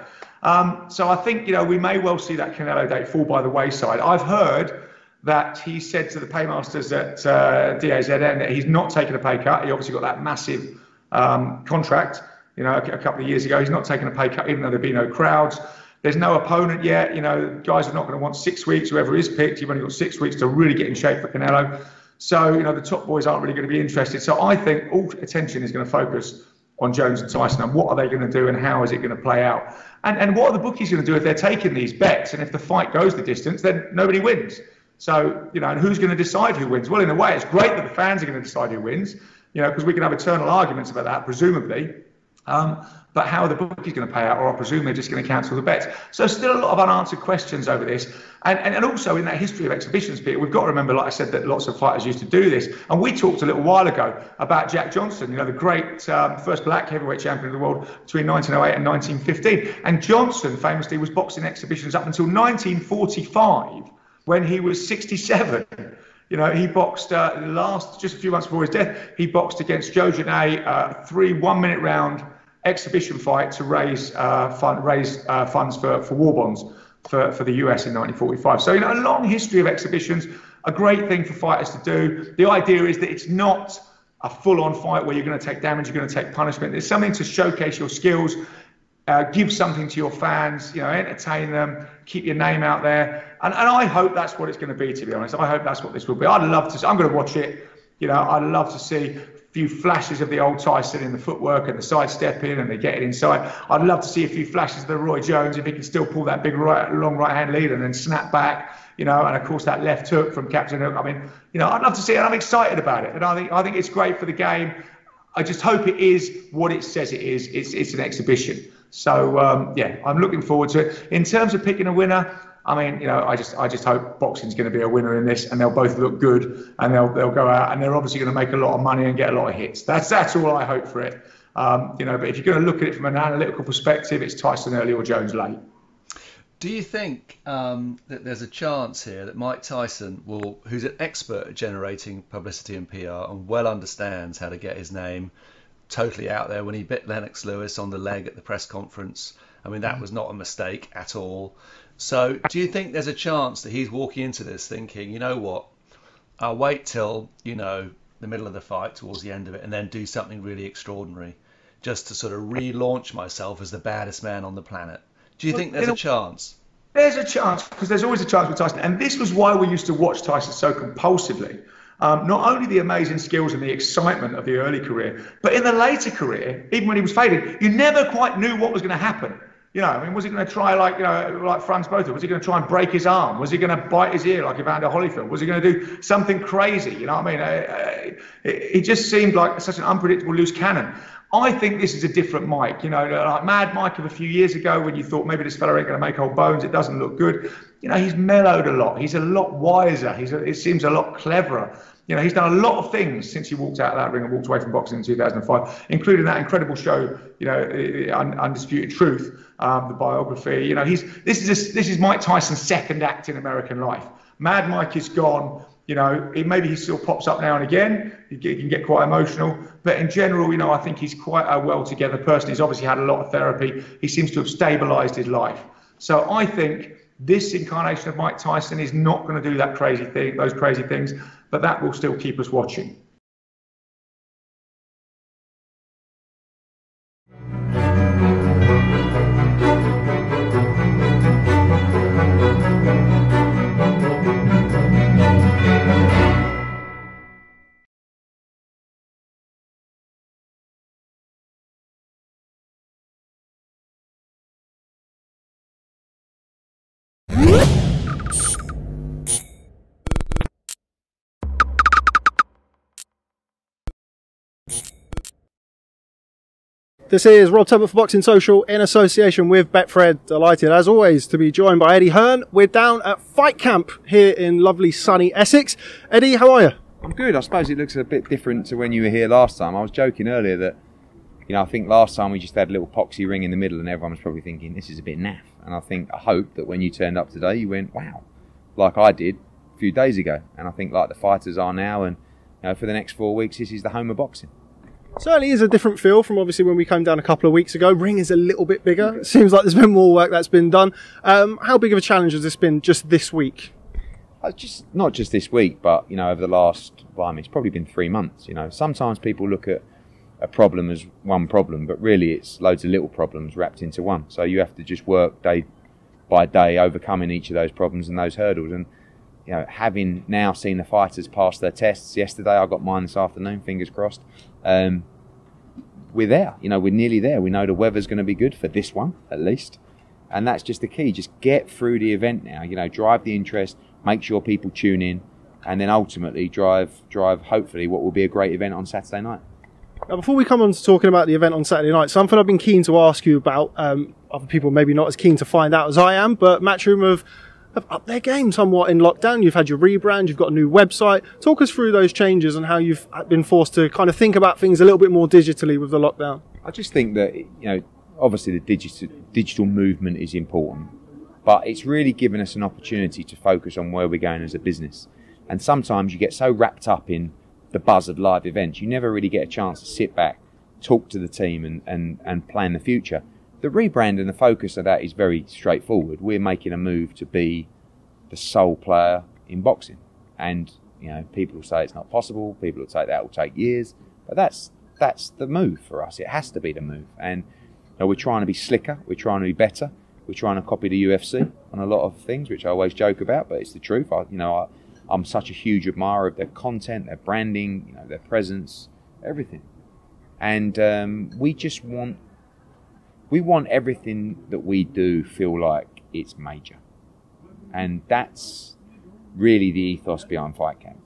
Um, so I think you know we may well see that Canelo date fall by the wayside. I've heard that he said to the paymasters at uh, DAZN that he's not taking a pay cut. He obviously got that massive um, contract, you know, a, a, couple of years ago. He's not taking a pay cut, even though there'd be no crowds. There's no opponent yet. You know, guys are not going to want six weeks. Whoever is picked, you've only got six weeks to really get in shape for Canelo. So you know, the top boys aren't really going to be interested. So I think all attention is going to focus on Jones and Tyson and what are they going to do and how is it going to play out? And, and what are the bookies going to do if they're taking these bets and if the fight goes the distance, then nobody wins. So, you know, and who's going to decide who wins? Well, in a way, it's great that the fans are going to decide who wins, you know, because we can have eternal arguments about that, presumably. Um, but how are the bookies going to pay out, or I presume they're just going to cancel the bets. So still a lot of unanswered questions over this. And, and, and also in that history of exhibitions, Peter, we've got to remember, like I said, that lots of fighters used to do this. And we talked a little while ago about Jack Johnson, you know, the great um, first black heavyweight champion of the world between 1908 and 1915. And Johnson famously was boxing exhibitions up until 1945 when he was 67. You know, he boxed uh, last, just a few months before his death, he boxed against Joe Jeannette, uh, three one minute round exhibition fight to raise uh, fund, raise uh, funds for, for war bonds for, for the US in 1945. So, you know, a long history of exhibitions, a great thing for fighters to do. The idea is that it's not a full on fight where you're going to take damage, you're going to take punishment. There's something to showcase your skills, uh, give something to your fans, you know, entertain them, keep your name out there. And, and I hope that's what it's going to be, to be honest. I hope that's what this will be. I'd love to, I'm going to watch it. You know, I'd love to see a few flashes of the old Tyson in the footwork and the sidestepping and they get it inside. I'd love to see a few flashes of the Roy Jones if he can still pull that big right, long right hand lead and then snap back, you know, and of course that left hook from Captain Hook. I mean, you know, I'd love to see it. I'm excited about it. And I think I think it's great for the game. I just hope it is what it says it is. It's it's an exhibition. So um, yeah, I'm looking forward to it. In terms of picking a winner, I mean, you know, I just I just hope boxing's going to be a winner in this, and they'll both look good, and they'll they'll go out, and they're obviously going to make a lot of money and get a lot of hits. That's that's all I hope for it. Um, you know, but if you're going to look at it from an analytical perspective, it's Tyson early or Jones late. Do you think um, that there's a chance here that Mike Tyson will, who's an expert at generating publicity and PR and well understands how to get his name totally out there when he bit Lennox Lewis on the leg at the press conference? I mean, that mm. was not a mistake at all. So, do you think there's a chance that he's walking into this thinking, you know what, I'll wait till, you know, the middle of the fight towards the end of it and then do something really extraordinary just to sort of relaunch myself as the baddest man on the planet? Do you Well, think there's a chance? There's a chance because there's always a chance with Tyson, and this was why we used to watch Tyson so compulsively. Um, not only the amazing skills and the excitement of the early career, but in the later career, even when he was fading, you never quite knew what was going to happen. You know, I mean, was he going to try like you know, like Franz Botha? Was he going to try and break his arm? Was he going to bite his ear like Evander Holyfield? Was he going to do something crazy? You know what I mean? Uh, uh, it, he just seemed like such an unpredictable loose cannon. I think this is a different Mike. You know, like Mad Mike of a few years ago when you thought maybe this fella ain't going to make old bones, it doesn't look good. You know, he's mellowed a lot. He's a lot wiser. He's a, it seems a lot cleverer. You know, he's done a lot of things since he walked out of that ring and walked away from boxing in 2005, including that incredible show, you know, Undisputed Truth, um, the biography. You know, he's this is a, this is Mike Tyson's second act in American life. Mad Mike is gone. You know, he, maybe he still pops up now and again. He, he can get quite emotional, but in general, you know, I think he's quite a well together person. He's obviously had a lot of therapy. He seems to have stabilised his life. So I think this incarnation of Mike Tyson is not going to do that crazy thing, those crazy things, but that will still keep us watching. This is Rob Tubber for Boxing Social in association with Betfred. Delighted as always to be joined by Eddie Hearn. We're down at Fight Camp here in lovely sunny Essex. Eddie, how are you? I'm good. I suppose it looks a bit different to when you were here last time. I was joking earlier that, you know, I think last time we just had a little poxy ring in the middle and everyone was probably thinking, this is a bit naff. And I think, I hope that when you turned up today, you went, wow, like I did a few days ago. And I think like the fighters are now. And, you know, for the next four weeks, this is the home of boxing. Certainly is a different feel from obviously when we came down a couple of weeks ago. Ring is a little bit bigger. It seems like there's been more work that's been done. Um, how big of a challenge has this been just this week? Uh, just not just this week, but you know, over the last, well, I mean, it's probably been three months. You know, sometimes people look at a problem as one problem, but really it's loads of little problems wrapped into one. So you have to just work day by day, overcoming each of those problems and those hurdles. And you know, having now seen the fighters pass their tests yesterday, I got mine this afternoon. Fingers crossed. Um, we're there. You know, we're nearly there. We know the weather's going to be good for this one, at least. And that's just the key. Just get through the event now. You know, drive the interest, make sure people tune in, and then ultimately drive, drive. Hopefully, what will be a great event on Saturday night. Now, before we come on to talking about the event on Saturday night, something I've been keen to ask you about, um, other people maybe not as keen to find out as I am, but Matchroom have, have upped their game somewhat in lockdown. You've had your rebrand, you've got a new website. Talk us through those changes and how you've uh, been forced to kind of think about things a little bit more digitally with the lockdown. I just think that you know, obviously the digital digital movement is important, but it's really given us an opportunity to focus on where we're going as a business. And sometimes you get so wrapped up in the buzz of live events, you never really get a chance to sit back, talk to the team, and and and plan the future. The rebrand and the focus of that is very straightforward. We're making a move to be the sole player in boxing, and you know people will say it's not possible. People will say that will take years, but that's that's the move for us. It has to be the move, and you know, we're trying to be slicker. We're trying to be better. We're trying to copy the UFC on a lot of things, which I always joke about, but it's the truth. I, you know, I, I'm such a huge admirer of their content, their branding, you know, their presence, everything, and um, we just want we want everything that we do feel like it's major, and that's really the ethos behind Fight Camp.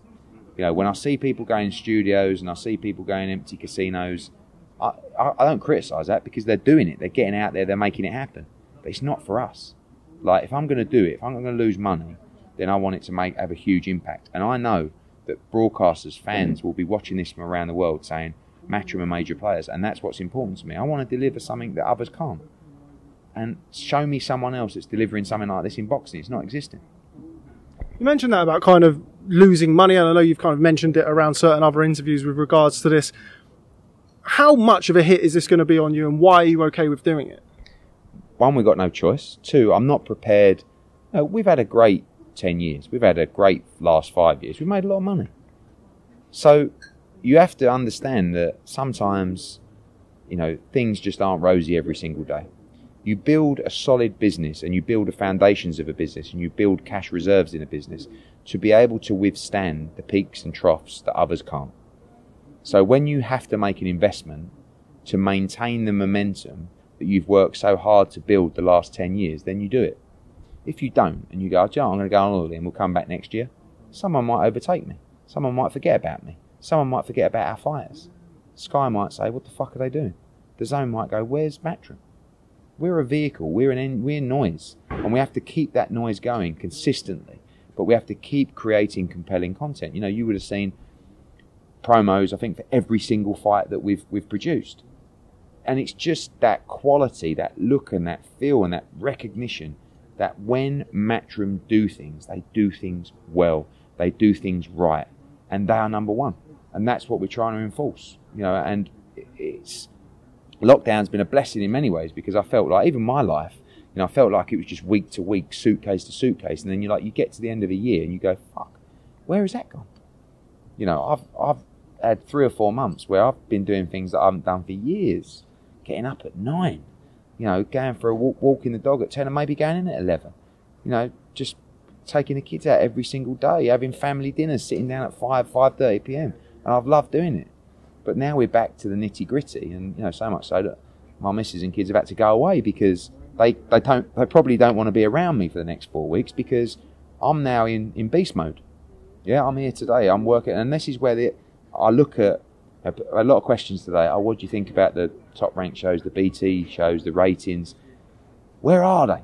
You know, when I see people going in studios and I see people going empty casinos, I, I, I don't criticise that because they're doing it. They're getting out there. They're making it happen. But it's not for us. Like if I'm going to do it, if I'm going to lose money, then I want it to make have a huge impact. And I know that broadcasters, fans will be watching this from around the world, saying Matchroom are major players, and that's what's important to me. I want to deliver something that others can't. And show me someone else that's delivering something like this in boxing. It's not existing. You mentioned that about kind of losing money, and I know you've kind of mentioned it around certain other interviews with regards to this. How much of a hit is this going to be on you, and why are you okay with doing it? One, we've got no choice. Two, I'm not prepared. No, we've had a great 10 years. We've had a great last five years. We've made a lot of money. So you have to understand that sometimes, you know, things just aren't rosy every single day. You build a solid business and you build the foundations of a business and you build cash reserves in a business to be able to withstand the peaks and troughs that others can't. So when you have to make an investment to maintain the momentum that you've worked so hard to build the last 10 years, then you do it. If you don't and you go, Joe, I'm going to go on holiday and we'll come back next year, someone might overtake me. Someone might forget about me. Someone might forget about our fires. Sky might say, what the fuck are they doing? The zone might go, where's Matchroom? We're a vehicle. We're an we're noise, and we have to keep that noise going consistently. But we have to keep creating compelling content. You know, you would have seen promos, I think, for every single fight that we've we've produced, and it's just that quality, that look, and that feel, and that recognition that when Matchroom do things, they do things well, they do things right, and they are number one, and that's what we're trying to enforce. You know, and it's lockdown's been a blessing in many ways because I felt like even my life, you know, I felt like it was just week to week, suitcase to suitcase, and then you're like, you get to the end of a year and you go, fuck, where has that gone? You know, I've I've had three or four months where I've been doing things that I haven't done for years, getting up at nine, you know, going for a walk, walking the dog at ten, and maybe going in at eleven, you know, just taking the kids out every single day, having family dinners, sitting down at five five thirty p.m. and I've loved doing it. But now we're back to the nitty gritty, and you know, so much so that my missus and kids have had to go away because they, they don't they probably don't want to be around me for the next four weeks because I'm now in, in beast mode. Yeah, I'm here today. I'm working, and this is where the I look at a, a lot of questions today. Oh, what do you think about the top ranked shows, the BT shows, the ratings? Where are they?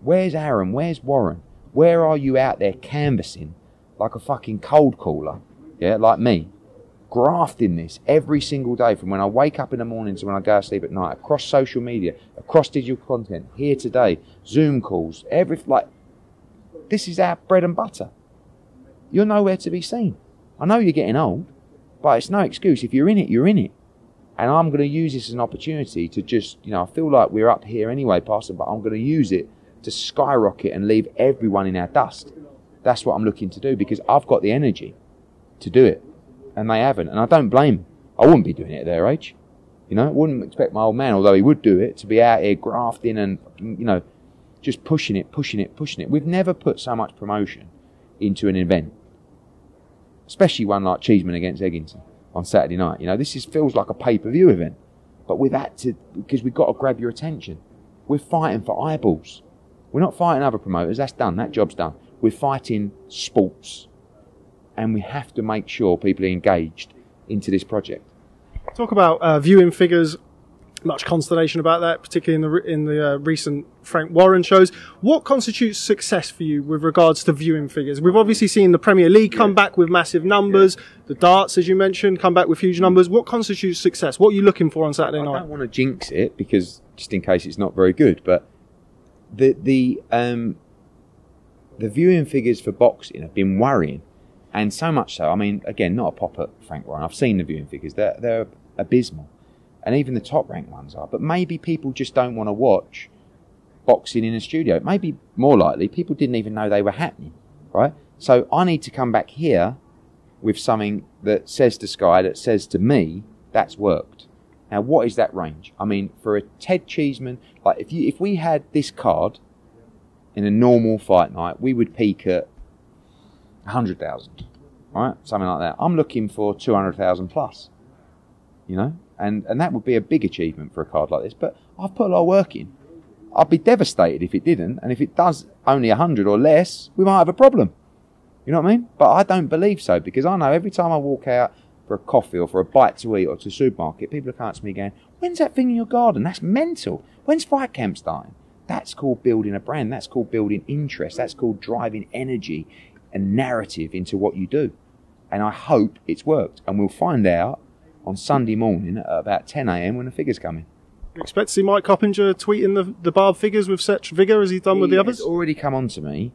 Where's Aaron? Where's Warren? Where are you out there canvassing like a fucking cold caller? Yeah, like me grafting this every single day from when I wake up in the morning to when I go to sleep at night, across social media, across digital content, here today, Zoom calls, every like this is our bread and butter. You're nowhere to be seen. I know you're getting old, but it's no excuse. If you're in it, you're in it. And I'm going to use this as an opportunity to just, you know, I feel like we're up here anyway, Pastor, but I'm going to use it to skyrocket and leave everyone in our dust. That's what I'm looking to do because I've got the energy to do it and they haven't. And I don't blame. I wouldn't be doing it at their age. You know, I wouldn't expect my old man, although he would do it, to be out here grafting and, you know, just pushing it, pushing it, pushing it. We've never put so much promotion into an event, especially one like Cheeseman against Eggington on Saturday night. You know, this is, feels like a pay per view event, but we've had to, because we've got to grab your attention. We're fighting for eyeballs. We're not fighting other promoters, that's done, that job's done. We're fighting sports and we have to make sure people are engaged into this project. Talk about uh, viewing figures. Much consternation about that, particularly in the in the uh, recent Frank Warren shows. What constitutes success for you with regards to viewing figures? We've obviously seen the Premier League come yeah. back with massive numbers. Yeah. The darts, as you mentioned, come back with huge numbers. What constitutes success? What are you looking for on Saturday night? I don't want to jinx it because just in case it's not very good, but the the um, the viewing figures for boxing have been worrying and so much so, I mean, again, not a pop at Frank Warren. I've seen the viewing figures; they're they're abysmal, and even the top ranked ones are. But maybe people just don't want to watch boxing in a studio. Maybe more likely, people didn't even know they were happening, right? So I need to come back here with something that says to Sky, that says to me, that's worked. Now, what is that range? I mean, for a Ted Cheeseman, like if you if we had this card in a normal fight night, we would peak at 100,000, right? Something like that. I'm looking for 200,000 plus, you know, and, and that would be a big achievement for a card like this. But I've put a lot of work in. I'd be devastated if it didn't. And if it does only 100 or less, we might have a problem. You know what I mean? But I don't believe so because I know every time I walk out for a coffee or for a bite to eat or to a supermarket, people are coming to me going, When's that thing in your garden? That's mental. When's fight camp starting? That's called building a brand. That's called building interest. That's called driving energy and narrative into what you do. And I hope it's worked. And we'll find out on Sunday morning at about 10 a.m. when the figures come in. You expect to see Mike Coppinger tweeting the, the BARB figures with such vigour as he's done with the others? others? already come on to me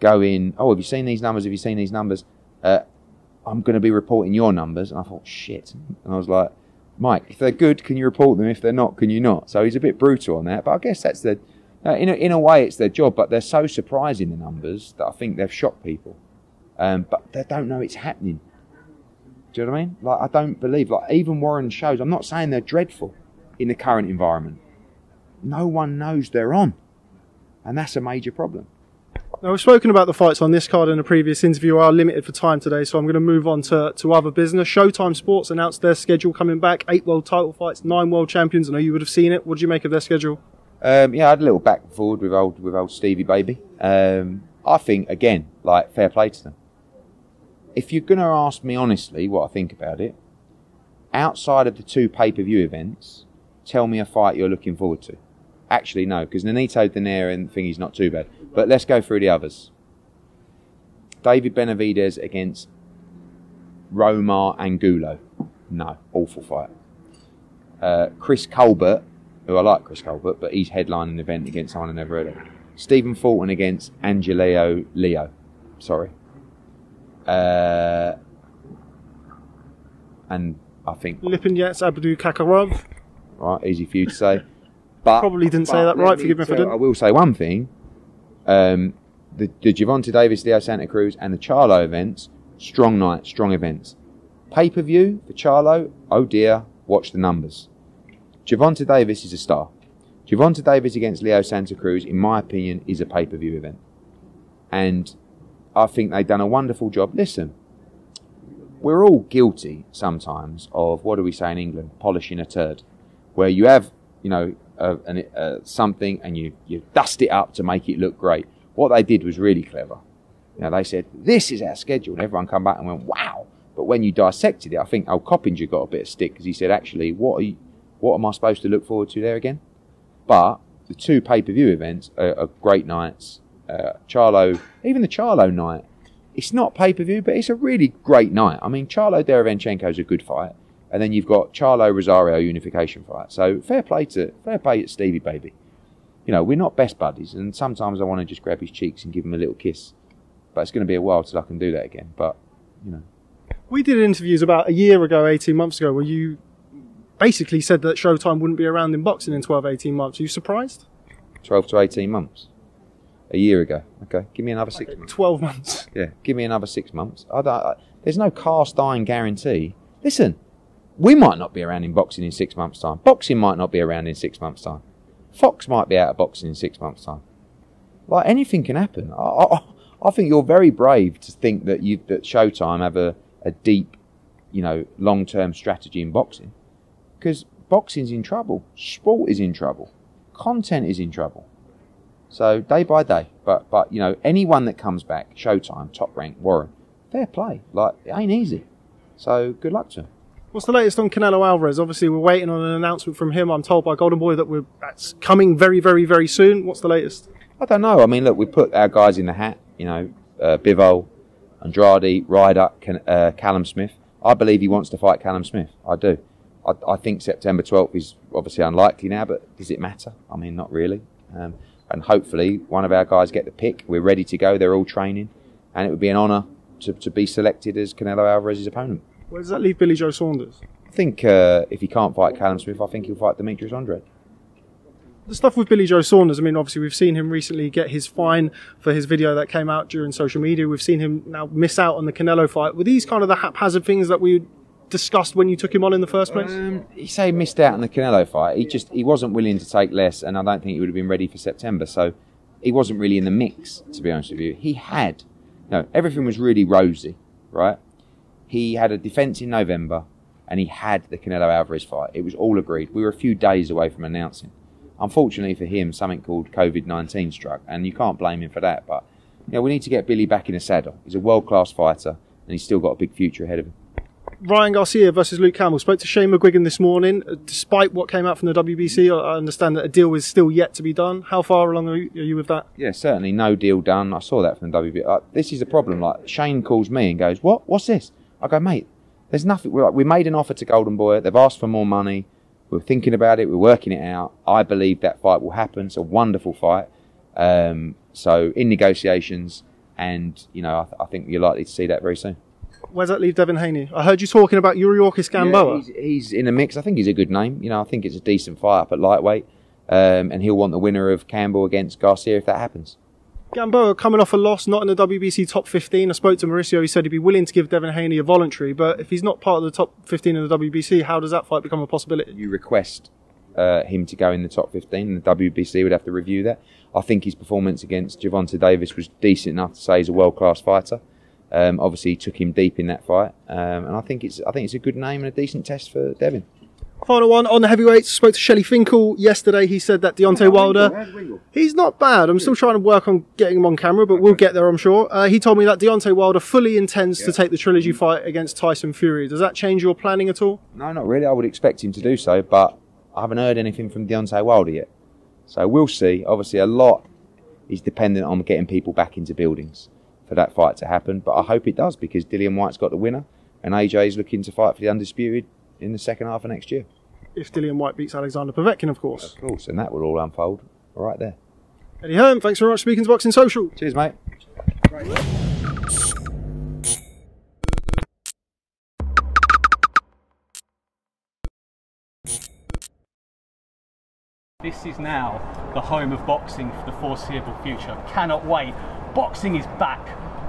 going, Oh, have you seen these numbers? Have you seen these numbers? Uh, I'm going to be reporting your numbers. And I thought, Shit. And I was like, Mike, if they're good, can you report them? If they're not, can you not? So he's a bit brutal on that. But I guess that's the, uh, in, a, in a way, it's their job. But they're so surprising, the numbers, that I think they've shocked people. Um, but they don't know it's happening. Do you know what I mean? Like, I don't believe, like, even Warren shows, I'm not saying they're dreadful in the current environment. No one knows they're on. And that's a major problem. Now, we've spoken about the fights on this card in a previous interview. We are limited for time today, so I'm going to move on to, to other business. Showtime Sports announced their schedule coming back. Eight world title fights, nine world champions. I know you would have seen it. What do you make of their schedule? Um, yeah, I had a little back and forward with old with old Stevie Baby. Um, I think again, like fair play to them. If you're to ask me honestly what I think about it, outside of the two pay per view events, tell me a fight you're looking forward to. Actually, no, because Nonito Donaire and thingy's not too bad. But let's go through the others. David Benavidez against Roamer Angulo. No, awful fight. Uh, Chris Colbert, who I like Chris Colbert, but he's headlining an event against someone I never heard of. Stephen Fulton against Angelo Leo. Sorry. Uh, and I think, Lipinets Abdu Kakarov. right, easy for you to say. But Probably didn't say that right. Forgive me if I didn't. I will say one thing. Um, the, the Gervonta Davis, Leo Santa Cruz, and the Charlo events, strong night, strong events. Pay per view for Charlo, oh dear, watch the numbers. Gervonta Davis is a star. Gervonta Davis against Leo Santa Cruz, in my opinion, is a pay per view event. And I think they've done a wonderful job. Listen, we're all guilty sometimes of, what do we say in England, polishing a turd. Where you have, you know, something and you, you dust it up to make it look great. What they did was really clever. You know, they said, this is our schedule. And everyone come back and went, wow. But when you dissected it, I think old Coppinger got a bit of stick because he said, actually, what are you, what am I supposed to look forward to there again? But the two pay-per-view events are, are great nights. Uh, Charlo, even the Charlo night, it's not pay-per-view, but it's a really great night. I mean, Charlo Derevyanchenko is a good fight, and then you've got Charlo Rosario unification fight. So fair play to fair play to Stevie Baby. You know, we're not best buddies, and sometimes I want to just grab his cheeks and give him a little kiss. But it's going to be a while till I can do that again. But you know, We did interviews about a year ago, 18 months ago, where you basically said that Showtime wouldn't be around in boxing in 12, 18 months. Are you surprised? twelve to eighteen months, a year ago. Okay, give me another six months. 12 months. Yeah, give me another six months. I don't, I, there's no cast iron guarantee. Listen, we might not be around in boxing in six months' time. Boxing might not be around in six months' time. Fox might be out of boxing in six months' time. Like anything can happen. I, I, I think you're very brave to think that you that Showtime have a, a deep, you know, long term strategy in boxing, because boxing's in trouble. Sport is in trouble. Content is in trouble. So day by day, but but you know anyone that comes back, Showtime, Top Rank, Warren, fair play. Like it ain't easy. So good luck to him. What's the latest on Canelo Alvarez? Obviously, we're waiting on an announcement from him. I'm told by Golden Boy that we're that's coming very, very, very soon. What's the latest? I don't know. I mean, look, we put our guys in the hat. You know, uh, Bivol, Andrade, Ryder, Can, uh, Callum Smith. I believe he wants to fight Callum Smith. I do. I, I think September 12th is obviously unlikely now, but does it matter? I mean, not really. Um, and hopefully, one of our guys get the pick. We're ready to go. They're all training, and it would be an honour to, to be selected as Canelo Alvarez's opponent. Where does that leave Billy Joe Saunders? I think uh, if he can't fight Callum Smith, I think he'll fight Demetrius Andrade. The stuff with Billy Joe Saunders, I mean, obviously, we've seen him recently get his fine for his video that came out during social media. We've seen him now miss out on the Canelo fight. Were these kind of the haphazard things that we discussed when you took him on in the first place? Um, he say he missed out on the Canelo fight. He just he wasn't willing to take less, and I don't think he would have been ready for September. So he wasn't really in the mix, to be honest with you. He had no everything was really rosy, right? He had a defence in November, and he had the Canelo Alvarez fight. It was all agreed. We were a few days away from announcing. Unfortunately for him, something called COVID nineteen struck, and you can't blame him for that. But you know, we need to get Billy back in the saddle. He's a world class fighter, and he's still got a big future ahead of him. Ryan Garcia versus Luke Campbell. Spoke to Shane McGuigan this morning. Uh, Despite what came out from the WBC, I understand that a deal is still yet to be done. How far along are you, with that? Yeah, certainly no deal done. I saw that from the WBC. This is the problem. Like Shane calls me and goes, "What? What's this?" I go, "Mate, there's nothing. Like, we made an offer to Golden Boy. They've asked for more money. We're thinking about it. We're working it out. I believe that fight will happen. It's a wonderful fight. Um, so in negotiations, and you know, I, th- I think you're likely to see that very soon. Where's that leave Devin Haney? I heard you talking about Yuriorkis Gamboa. Yeah, he's, he's in a mix. I think he's a good name. You know, I think it's a decent fight up at lightweight, um, and he'll want the winner of Campbell against Garcia if that happens. Gamboa coming off a loss, not in the WBC top 15. I spoke to Mauricio. He said he'd be willing to give Devin Haney a voluntary, but if he's not part of the top 15 in the WBC, how does that fight become a possibility? You request uh, him to go in the top 15, and the WBC would have to review that. I think his performance against Gervonta Davis was decent enough to say he's a world class fighter. Um, obviously, took him deep in that fight, um, and I think it's I think it's a good name and a decent test for Devin. Final one on the heavyweights. Spoke to Shelly Finkel yesterday. He said that Deontay Wilder, he's not bad. I'm still trying to work on getting him on camera, but we'll get there, I'm sure. Uh, he told me that Deontay Wilder fully intends to take the trilogy fight against Tyson Fury. Does that change your planning at all? No, not really. I would expect him to do so, but I haven't heard anything from Deontay Wilder yet. So we'll see. Obviously, a lot is dependent on getting people back into buildings for that fight to happen. But I hope it does because Dillian Whyte's got the winner, and AJ is looking to fight for the undisputed in the second half of next year. If Dillian Whyte beats Alexander Povetkin, of course. Of course, and that will all unfold right there. Eddie Hearn, thanks very much for speaking to Boxing Social. Cheers, mate. This is now the home of boxing for the foreseeable future. Cannot wait. Boxing is back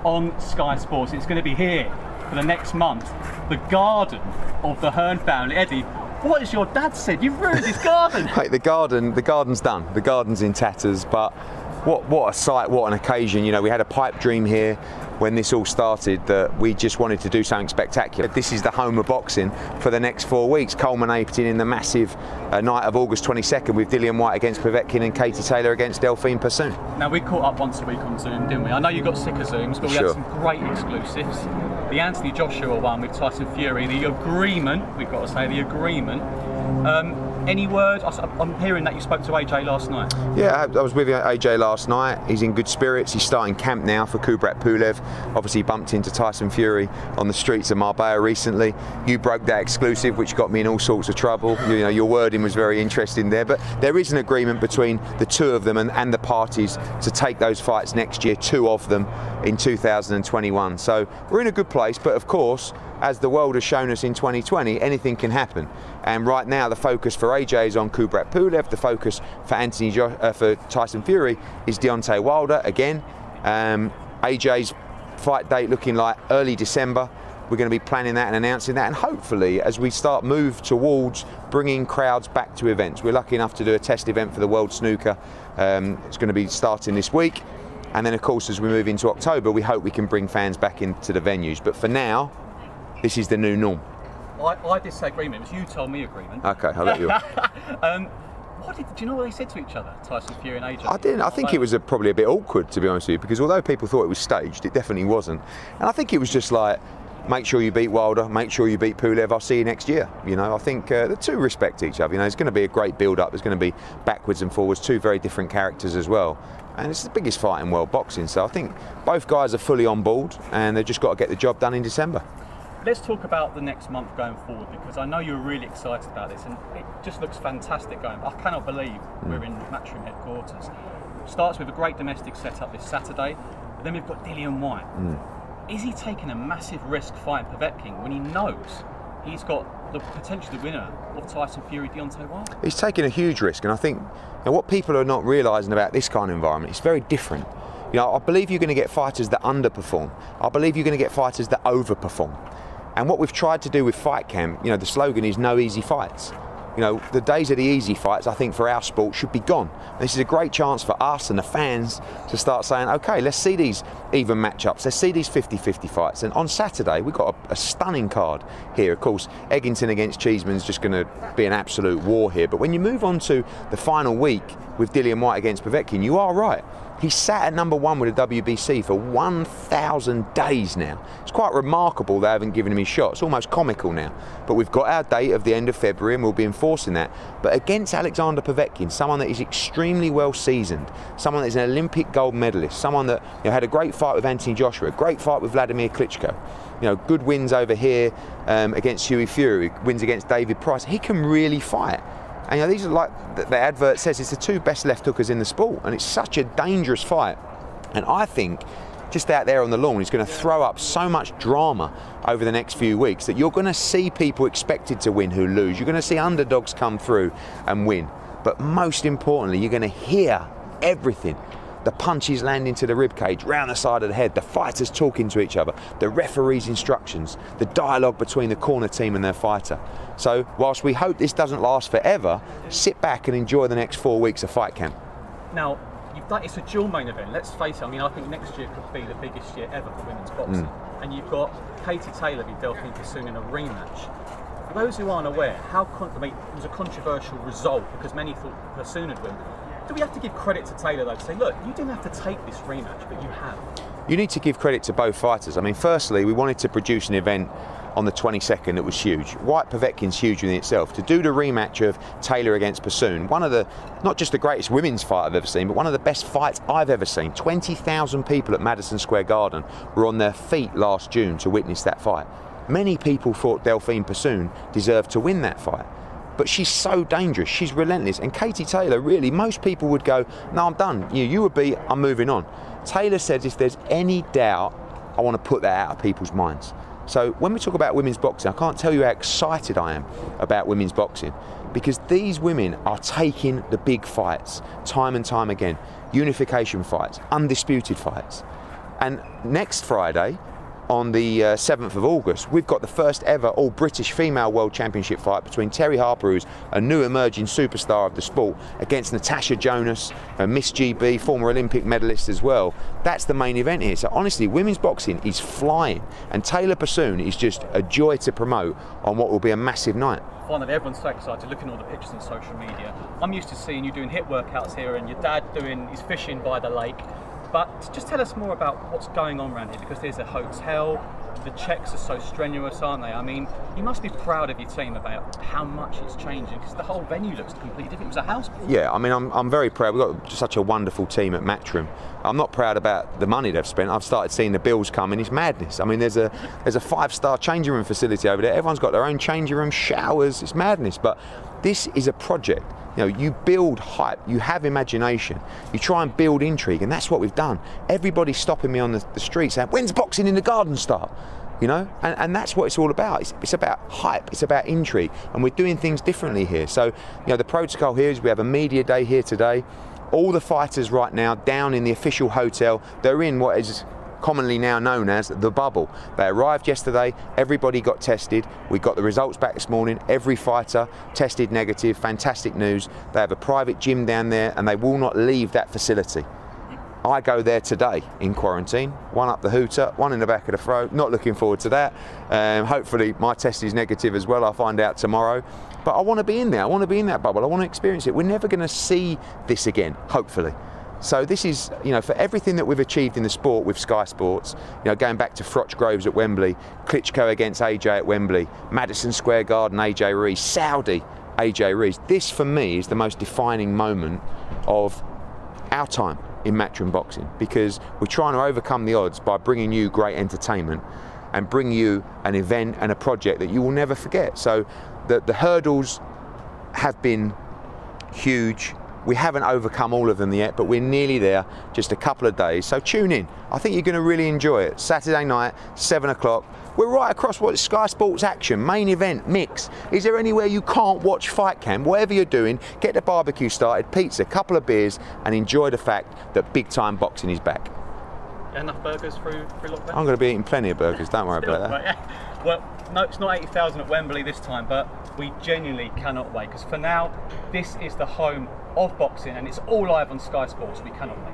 on Sky Sports. It's going to be here for the next month. The garden of the Hearn family. Eddie, what has your dad said? You've ruined his garden. Mate, the garden, the garden's done. The garden's in tatters, but what what a sight, what an occasion. You know, we had a pipe dream here when this all started that we just wanted to do something spectacular. This is the home of boxing for the next four weeks, culminating in the massive uh, night of August 22nd with Dillian Whyte against Povetkin and Katie Taylor against Delphine Persoon. Now we caught up once a week on Zoom, didn't we? I know you got sick of Zooms, but we Sure. had some great exclusives. The Anthony Joshua one with Tyson Fury, the agreement, we've got to say, the agreement. Um, any word? I'm hearing that you spoke to AJ last night. Yeah, I I was with AJ last night. He's in good spirits. He's starting camp now for Kubrat Pulev. Obviously, bumped into Tyson Fury on the streets of Marbella recently. You broke that exclusive, which got me in all sorts of trouble. You know, your wording was very interesting there. But there is an agreement between the two of them and, and the parties to take those fights next year, two of them in 2021. So we're in a good place. But of course, as the world has shown us in 2020, anything can happen. And right now, the focus for AJ is on Kubrat Pulev. The focus for Anthony jo- uh, for Tyson Fury is Deontay Wilder again. Um, AJ's fight date looking like early December. We're going to be planning that and announcing that, and hopefully, as we start move towards bringing crowds back to events, we're lucky enough to do a test event for the World Snooker. Um, it's going to be starting this week, and then of course, as we move into October, we hope we can bring fans back into the venues. But for now, this is the new norm. I, I agreement. It was you told me agreement. Okay, I'll let you. um, what did, do you know what they said to each other, Tyson Fury and AJ? I didn't. I think it was a, probably a bit awkward, to be honest with you, because although people thought it was staged, it definitely wasn't. And I think it was just like, make sure you beat Wilder, make sure you beat Pulev. I'll see you next year. You know, I think uh, the two respect each other. You know, it's going to be a great build-up. There's going to be backwards and forwards, two very different characters as well. And it's the biggest fight in world boxing. So I think both guys are fully on board, and they've just got to get the job done in December. Let's talk about the next month going forward because I know you're really excited about this and it just looks fantastic going. I cannot believe mm. we're in Matchroom headquarters. Starts with a great domestic setup this Saturday, but then we've got Dillian Whyte. Mm. Is he taking a massive risk fighting Povetkin when he knows he's got the potential winner of Tyson Fury Deontay Wilder? He's taking a huge risk, and I think you know, what people are not realising about this kind of environment, it's very different. You know, I believe you're going to get fighters that underperform. I believe you're going to get fighters that overperform. And what we've tried to do with Fight Camp, you know, the slogan is no easy fights. You know, the days of the easy fights, I think, for our sport should be gone. And this is a great chance for us and the fans to start saying, okay, let's see these even matchups. Let's see these 50 50 fights. And on Saturday, we've got a, a stunning card here. Of course, Eggington against Cheeseman is just going to be an absolute war here. But when you move on to the final week with Dillian Whyte against Povetkin, you are right. He's sat at number one with the WBC for 1,000 days now. It's quite remarkable they haven't given him his shot. It's almost comical now. But we've got our date of the end of February and we'll be enforcing that. But against Alexander Povetkin, someone that is extremely well seasoned, someone that is an Olympic gold medalist, someone that you know, had a great fight with Anthony Joshua, a great fight with Vladimir Klitschko, you know, good wins over here um, against Hughie Fury, wins against David Price. He can really fight. And you know, these are like the, advert says, it's the two best left hookers in the sport, and it's such a dangerous fight. And I think just out there on the lawn, he's going to throw up so much drama over the next few weeks that you're going to see people expected to win who lose. You're going to see underdogs come through and win. But most importantly, you're going to hear everything the punches landing to the ribcage, round the side of the head, the fighters talking to each other, the referee's instructions, the dialogue between the corner team and their fighter. So, whilst we hope this doesn't last forever, sit back and enjoy the next four weeks of fight camp. Now, you've done, it's a dual main event. Let's face it. I mean, I think next year could be the biggest year ever for women's boxing. Mm. And you've got Katie Taylor v Delphine Persoon in a rematch. For those who aren't aware, how con- I mean, it was a controversial result because many thought Persoon had win. Do we have to give credit to Taylor though to say, look, you didn't have to take this rematch, but you have? You need to give credit to both fighters. I mean, firstly, we wanted to produce an event on the 22nd that was huge. Whyte Povetkin's huge in itself. To do the rematch of Taylor against Persoon, one of the, not just the greatest women's fight I've ever seen, but one of the best fights I've ever seen. 20,000 people at Madison Square Garden were on their feet last June to witness that fight. Many people thought Delphine Persoon deserved to win that fight. But she's so dangerous. She's relentless. And Katie Taylor, really, most people would go, "No, I'm done. You, you would be. I'm moving on." Taylor says, if there's any doubt, I want to put that out of people's minds. So when we talk about women's boxing, I can't tell you how excited I am about women's boxing because these women are taking the big fights time and time again. Unification fights, undisputed fights. And next Friday, on the uh, 7th of August, we've got the first ever all British female world championship fight between Terri Harper, who's a new emerging superstar of the sport, against Natasha Jonas, a Miss GB, former Olympic medalist as well. That's the main event here. So honestly, women's boxing is flying, and Taylor Persoon is just a joy to promote on what will be a massive night. Finally, everyone's so excited looking at all the pictures on social media. I'm used to seeing you doing hit workouts here and your dad doing his fishing by the lake. But just tell us more about what's going on around here because there's a hotel. The checks are so strenuous, aren't they? I mean, you must be proud of your team about how much it's changing because the whole venue looks completely different. It was a house. before. Yeah, I mean, I'm, I'm very proud. We've got such a wonderful team at Matchroom. I'm not proud about the money they've spent. I've started seeing the bills coming. It's madness. I mean, there's a there's a five-star changing room facility over there. Everyone's got their own changing room, showers. It's madness. But this is a project. You know, you build hype, you have imagination, you try and build intrigue, and that's what we've done. Everybody's stopping me on the, the street saying, "When's boxing in the garden start?" You know, and, and that's what it's all about. It's, it's about hype, it's about intrigue, and we're doing things differently here. So, you know, the protocol here is we have a media day here today. All the fighters right now down in the official hotel, they're in what is commonly now known as the bubble. They arrived yesterday, everybody got tested. We got the results back this morning. Every fighter tested negative, fantastic news. They have a private gym down there and they will not leave that facility. I go there today in quarantine, one up the hooter, one in the back of the throat. Not looking forward to that. Um, hopefully, my test is negative as well. I'll find out tomorrow. But I want to be in there. I want to be in that bubble. I want to experience it. We're never going to see this again, hopefully. So this is, you know, for everything that we've achieved in the sport with Sky Sports, you know, going back to Froch Groves at Wembley, Klitschko against AJ at Wembley, Madison Square Garden, AJ Ruiz, Saudi, AJ Ruiz. This for me is the most defining moment of our time in matchroom boxing because we're trying to overcome the odds by bringing you great entertainment and bring you an event and a project that you will never forget. So the, the hurdles have been huge. We haven't overcome all of them yet, but we're nearly there, just a couple of days. So tune in. I think you're going to really enjoy it. Saturday night, 7 o'clock. We're right across what Sky Sports Action, main event, mix. Is there anywhere you can't watch Fight Camp? Whatever you're doing, get the barbecue started, pizza, couple of beers, and enjoy the fact that big time boxing is back. Enough burgers through, through lockdown? I'm going to be eating plenty of burgers, don't worry Still, about that. yeah. Well, no, it's not 80,000 at Wembley this time, but we genuinely cannot wait because for now, this is the home of boxing and it's all live on Sky Sports. We cannot wait.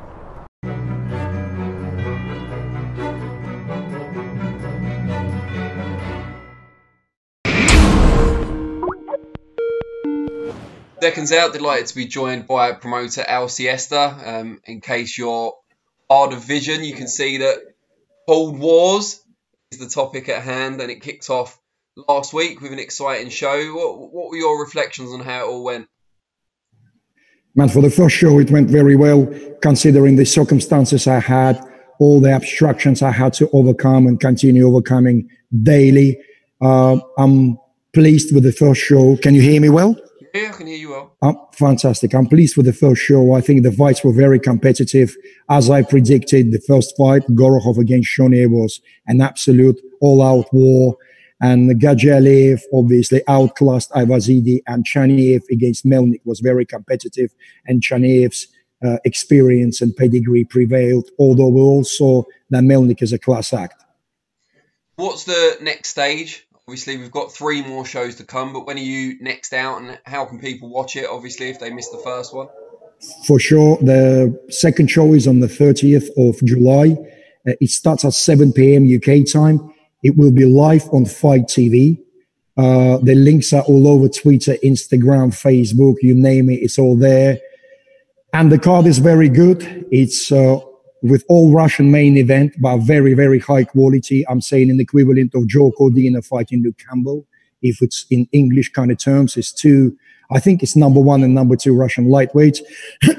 There seconds out, delighted to be joined by promoter Al Siesta. Um, in case you're hard of vision, you can see that Kold Wars is the topic at hand, and it kicked off last week with an exciting show. What, what were your reflections on how it all went? Man, for the first show, it went very well, considering the circumstances I had, all the obstructions I had to overcome and continue overcoming daily. Uh, I'm pleased with the first show. Can you hear me well? Yeah, I can hear you well. Oh, fantastic. I'm pleased with the first show. I think the fights were very competitive. As I predicted, the first fight, Gorokhov against Shoney, was an absolute all out war. And Gajaliev obviously outclassed Aivazidi, and Chaniev against Melnik was very competitive. And Chaniev's uh, experience and pedigree prevailed, although we all saw that Melnik is a class act. What's the next stage? Obviously, we've got three more shows to come, but when are you next out and how can people watch it, obviously, if they missed the first one? For sure. The second show is on the 30th of July. Uh, it starts at 7 p.m. UK time. It will be live on Fight TV. Uh, the links are all over Twitter, Instagram, Facebook, you name it, it's all there. And the card is very good. It's uh, with all Russian main event, but very, very high quality. I'm saying an equivalent of Joe Cordina fighting Luke Campbell. If it's in English kind of terms, it's two, I think it's number one and number two Russian lightweight.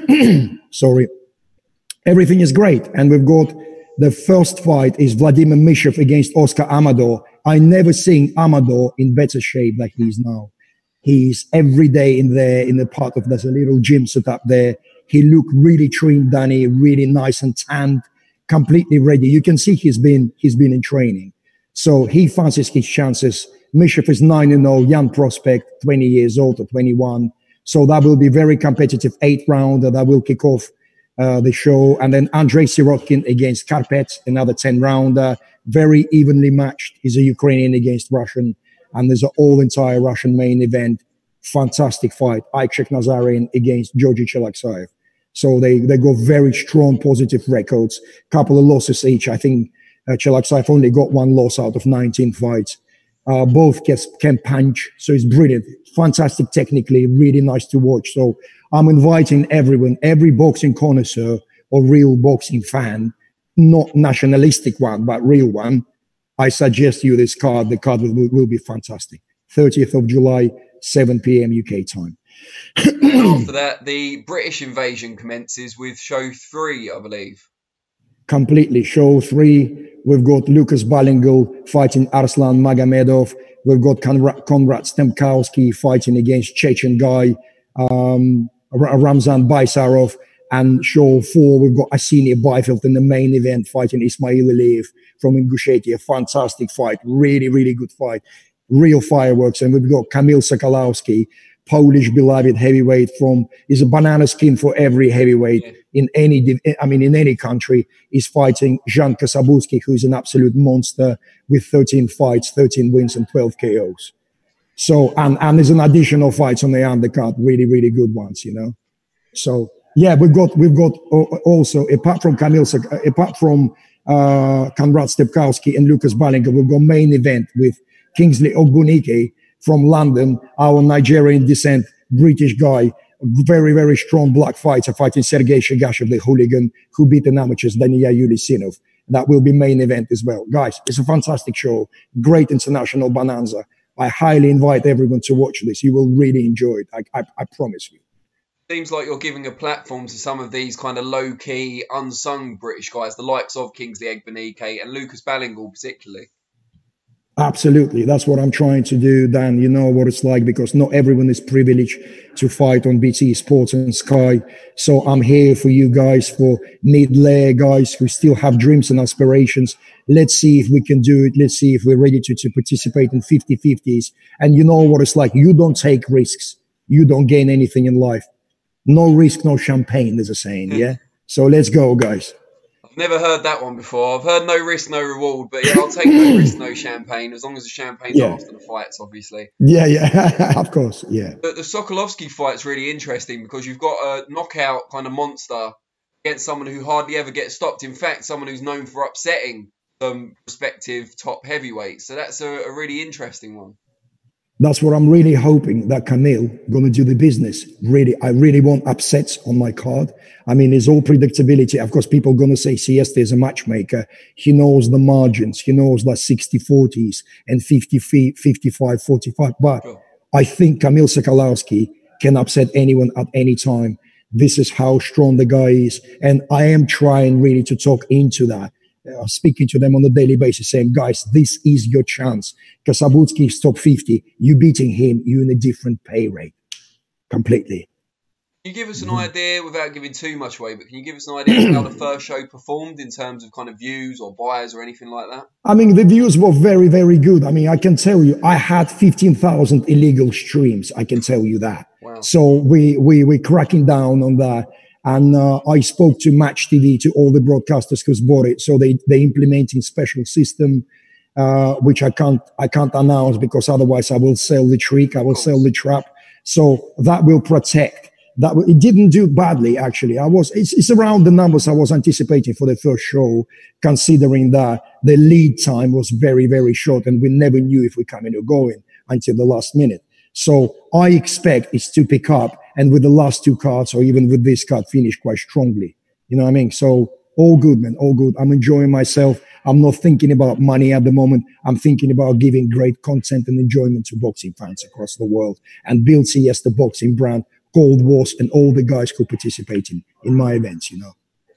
Sorry. Everything is great. And we've got the first fight is Vladimir Mishev against Oscar Amador. I never seen Amador in better shape like he is now. He's every day in there in the part of there's a little gym set up there he looked really trimmed, Danny, really nice and tanned, completely ready. You can see he's been he's been in training. So he fancies his chances. Mishev is 9 0, young prospect, 20 years old or 21. So that will be very competitive eight rounder that will kick off uh, the show. And then Andrei Sirotkin against Karpet, another 10 rounder, very evenly matched. He's a Ukrainian against Russian. And there's an all entire Russian main event. Fantastic fight. Aikshek Nazarian against Georgi Chelaksayev. So they, they got very strong positive records, couple of losses each. I think uh, Chelaksayev only got one loss out of 19 fights. Uh, both can, can punch, so it's brilliant. Fantastic technically, really nice to watch. So I'm inviting everyone, every boxing connoisseur or real boxing fan, not nationalistic one, but real one. I suggest you this card. The card will, will be fantastic. 30th of July, 7 p.m. UK time. after that, the British invasion commences with show three, I believe. Completely. Show three, we've got Lucas Ballingall fighting Arslan Magomedov. We've got Konrad, Konrad Stemkowski fighting against Chechen guy, um, Ramzan Baisarov. And show four, we've got Arseniy Byfeld in the main event fighting Ismail Aliyev from Ingushetia. Fantastic fight. Really, really good fight. Real fireworks. And we've got Kamil Sokolowski Polish beloved heavyweight from is a banana skin for every heavyweight in any I mean in any country is fighting Jan Kasabutsky who's an absolute monster with 13 fights 13 wins and 12 KOs so and and there's an additional fights on the undercard really really good ones you know so yeah we've got we've got also apart from Kamil apart from uh Konrad Stepkowski and Lucas Ballingall we've got main event with Kingsley Egbunike from London, our Nigerian descent British guy, very, very strong black fighter fighting Sergei Shegashev, the hooligan who beat the amateurs, Daniyar Yeleussinov. That will be main event as well. Guys, it's a fantastic show. Great international bonanza. I highly invite everyone to watch this. You will really enjoy it. I, I, I promise you. Seems like you're giving a platform to some of these kind of low key, unsung British guys, the likes of Kingsley Egbunike and Lucas Ballingall, particularly. Absolutely. That's what I'm trying to do, Dan. You know what it's like because not everyone is privileged to fight on BT Sports and Sky. So I'm here for you guys, for mid-layer guys who still have dreams and aspirations. Let's see if we can do it. Let's see if we're ready to, to participate in 50-50s. And you know what it's like. You don't take risks. You don't gain anything in life. No risk, no champagne, there's a saying. Yeah. Mm. So let's go, guys. Never heard that one before. I've heard no risk, no reward, but yeah, I'll take no risk, no champagne, as long as the champagne's yeah. after the fights, obviously. Yeah, yeah, of course, yeah. But the Sokolovsky fight's really interesting because you've got a knockout kind of monster against someone who hardly ever gets stopped. In fact, someone who's known for upsetting some prospective top heavyweights. So that's a, a really interesting one. That's what I'm really hoping that Kamil going to do the business. Really, I really want upsets on my card. I mean, it's all predictability. Of course, people going to say Siesta is a matchmaker. He knows the margins. He knows the 60 40s and 50 55 45. But I think Kamil Sokolowski can upset anyone at any time. This is how strong the guy is. And I am trying really to talk into that. Uh, speaking to them on a daily basis, saying, guys, this is your chance. Kasabutski is top 50. You're beating him, You're in a different pay rate completely. Can you give us an idea, without giving too much away, but can you give us an idea of how the first show performed in terms of kind of views or buyers or anything like that? I mean, the views were very, very good. I mean, I can tell you, I had 15,000 illegal streams. I can tell you that. Wow. So we, we, we're cracking down on that. And uh, I spoke to Match TV, to all the broadcasters who's bought it. So they, they implementing special system, uh, which I can't, I can't announce because otherwise I will sell the trick. I will sell the trap. So that will protect that it didn't do badly actually i was it's, it's around the numbers i was anticipating for the first show considering that the lead time was very very short and we never knew if we're coming or going until the last minute so i expect it's to pick up and with the last two cards or even with this card finish quite strongly. You know what i mean? So all good man. All good. I'm enjoying myself. I'm not thinking about money at the moment. I'm thinking about giving great content and enjoyment to boxing fans across the world. And build cs the boxing brand Kold Wars, and all the guys who participate in, in my events, you know.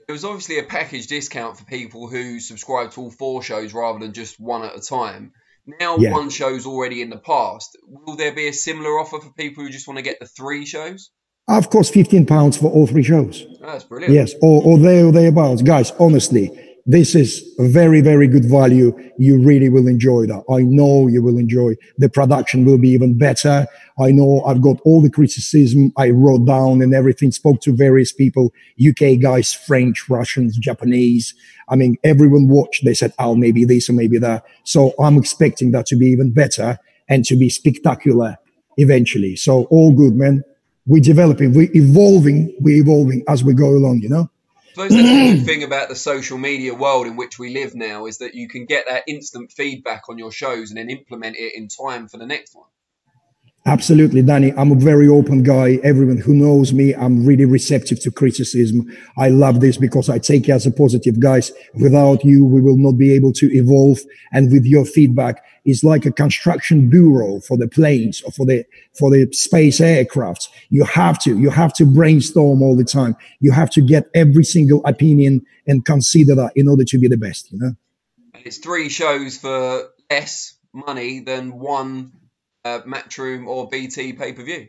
There was obviously a package discount for people who subscribe to all four shows rather than just one at a time. Now yeah. one show's already in the past. Will there be a similar offer for people who just want to get the three shows? Of course, fifteen pounds for all three shows. Oh, that's brilliant. Yes, or, or there or thereabouts, guys. Honestly, this is very, very good value. You really will enjoy that. I know you will enjoy. The production will be even better. I know I've got all the criticism I wrote down and everything, spoke to various people, UK guys, French, Russians, Japanese. I mean, everyone watched. They said, oh, maybe this or maybe that. So I'm expecting that to be even better and to be spectacular eventually. So all good, man. We're developing, we're evolving, we're evolving as we go along, you know? Suppose that's the good thing about the social media world in which we live now is that you can get that instant feedback on your shows and then implement it in time for the next one. Absolutely, Danny. I'm a very open guy. Everyone who knows me, I'm really receptive to criticism. I love this because I take it as a positive, guys. Without you, we will not be able to evolve. And with your feedback, it's like a construction bureau for the planes or for the for the space aircraft. You have to you have to brainstorm all the time. You have to get every single opinion and consider that in order to be the best. You know. It's three shows for less money than one uh, Matchroom or BT pay per view.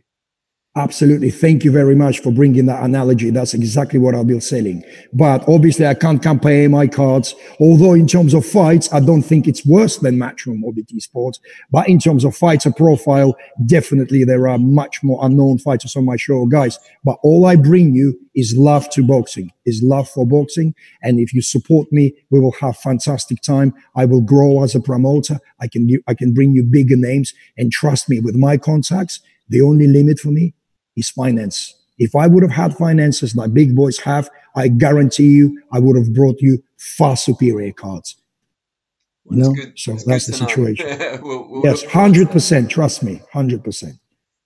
Absolutely. Thank you very much for bringing that analogy. That's exactly what I'll be selling. But obviously, I can't compare my cards. Although, in terms of fights, I don't think it's worse than Matchroom or BT Sports. But in terms of fighter profile, definitely there are much more unknown fighters on my show, guys. But all I bring you is love to boxing, is love for boxing. And if you support me, we will have fantastic time. I will grow as a promoter. I can, I can bring you bigger names. And trust me, with my contacts, the only limit for me is finance. If I would have had finances like big boys have, I guarantee you, I would have brought you far superior cards. You know, so that's, that's the situation. we'll, we'll yes, hundred percent. Trust me, hundred percent.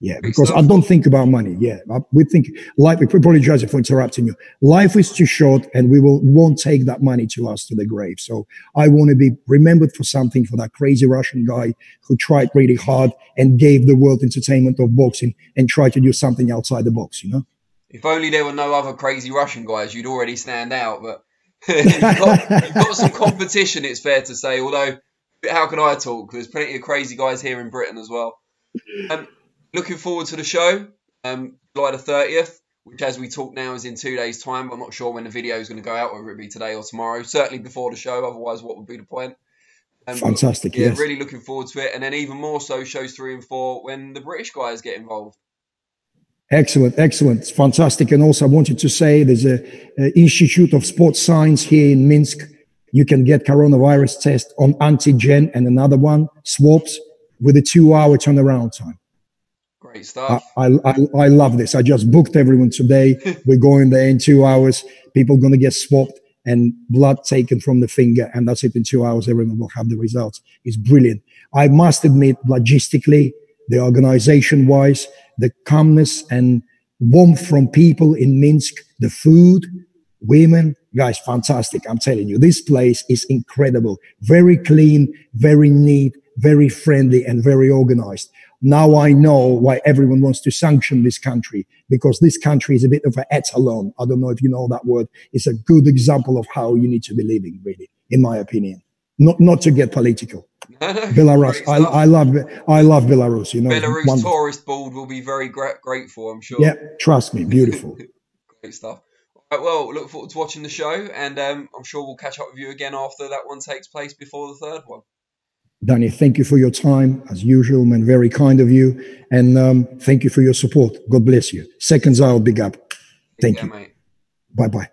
Yeah, because I don't think about money. Yeah, we think life. We apologize for interrupting you. Life is too short, and we will won't take that money to us to the grave. So I want to be remembered for something for that crazy Russian guy who tried really hard and gave the world entertainment of boxing and tried to do something outside the box. You know. If only there were no other crazy Russian guys, you'd already stand out. But you've, got, you've got some competition. It's fair to say. Although, how can I talk? There's plenty of crazy guys here in Britain as well. Um, looking forward to the show, um, July the 30th, which as we talk now is in two days' time. I'm not sure when the video is going to go out, whether it be today or tomorrow. Certainly before the show, otherwise, what would be the point? Um, Fantastic. Yeah, yes. really looking forward to it. And then even more so, shows three and four when the British guys get involved. Excellent, excellent, it's fantastic. And also, I wanted to say there's a, a Institute of Sports Science here in Minsk. You can get coronavirus test on antigen and another one swabs with a two-hour turnaround time. Great stuff. I, I, I love this. I just booked everyone today. We're going there in two hours. People going to get swapped and blood taken from the finger, and that's it. In two hours, everyone will have the results. It's brilliant. I must admit, logistically, the organization wise, the calmness and warmth from people in Minsk, the food, women, guys, fantastic. I'm telling you, this place is incredible. Very clean, very neat, very friendly, and very organized. Now I know why everyone wants to sanction this country because this country is a bit of an etalon. I don't know if you know that word. It's a good example of how you need to be living, really, in my opinion. Not not to get political. Belarus, I, I love I love Belarus. You know, Belarus wonderful. tourist board will be very gra- grateful, I'm sure. Yeah, trust me, beautiful. Great stuff. All right, well, look forward to watching the show, and um, I'm sure we'll catch up with you again after that one takes place before the third one. Danny, thank you for your time as usual, man. Very kind of you, and um, thank you for your support. God bless you. Seconds out, big up. Thank Yeah, you. mate. Bye bye.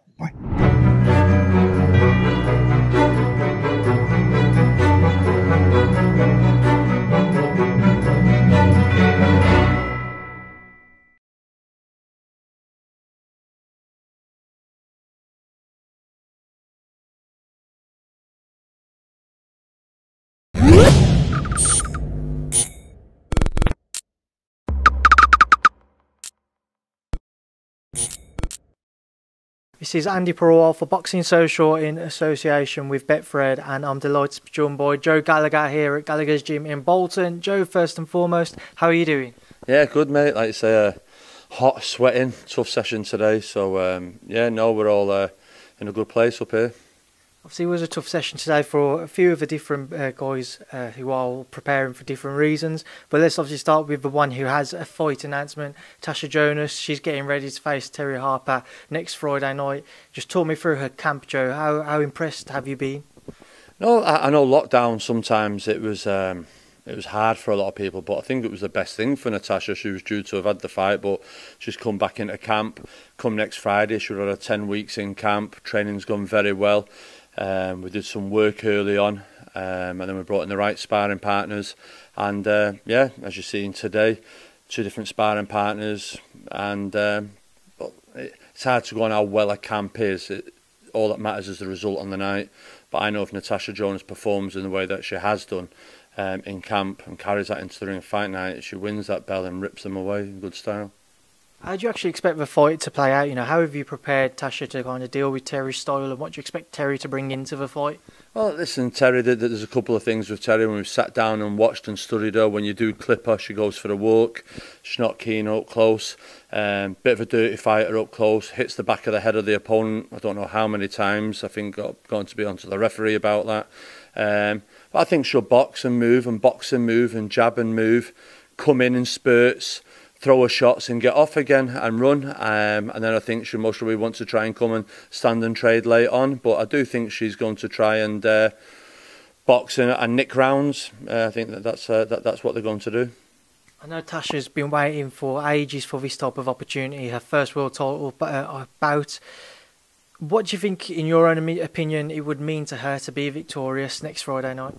This is Andy Perowal for Boxing Social in association with Betfred, and I'm delighted to be joined by Joe Gallagher here at Gallagher's Gym in Bolton. Joe, first and foremost, how are you doing? Yeah, good mate. Like I say, uh, hot, sweating, tough session today. So um, yeah, no, we're all uh, in a good place up here. Obviously, it was a tough session today for a few of the different uh, guys uh, who are preparing for different reasons. But let's obviously start with the one who has a fight announcement, Tasha Jonas. She's getting ready to face Terri Harper next Friday night. Just talk me through her camp, Joe. How how impressed have you been? No, I, I know lockdown sometimes it was um, it was hard for a lot of people, but I think it was the best thing for Natasha. She was due to have had the fight, but she's come back into camp. Come next Friday, she'll have ten weeks in camp. Training's gone very well. Um, we did some work early on, um, and then we brought in the right sparring partners. And uh, yeah, as you're seeing today, two different sparring partners, and um, it's hard to go on how well a camp is. It, all that matters is the result on the night. But I know if Natasha Jones performs in the way that she has done um, in camp and carries that into the ring fight night, she wins that bell and rips them away in good style. How do you actually expect the fight to play out? You know, how have you prepared Tasha to kind of deal with Terri's style, and what do you expect Terri to bring into the fight? Well, listen, Terri, there's a couple of things with Terri when we've sat down and watched and studied her. When you do clip her, she goes for a walk. She's not keen up close. Um, bit of a dirty fighter up close. Hits the back of the head of the opponent. I don't know how many times. I think got going to be onto the referee about that. Um, but I think she'll box and move and box and move and jab and move, come in in spurts, throw her shots and get off again and run. Um, and then I think she'll most probably wants to try and come and stand and trade late on. But I do think she's going to try and uh, box and, and nick rounds. Uh, I think that that's uh, that, that's what they're going to do. I know Tasha's been waiting for ages for this type of opportunity, her first world title uh, bout. What do you think, in your own opinion, it would mean to her to be victorious next Friday night?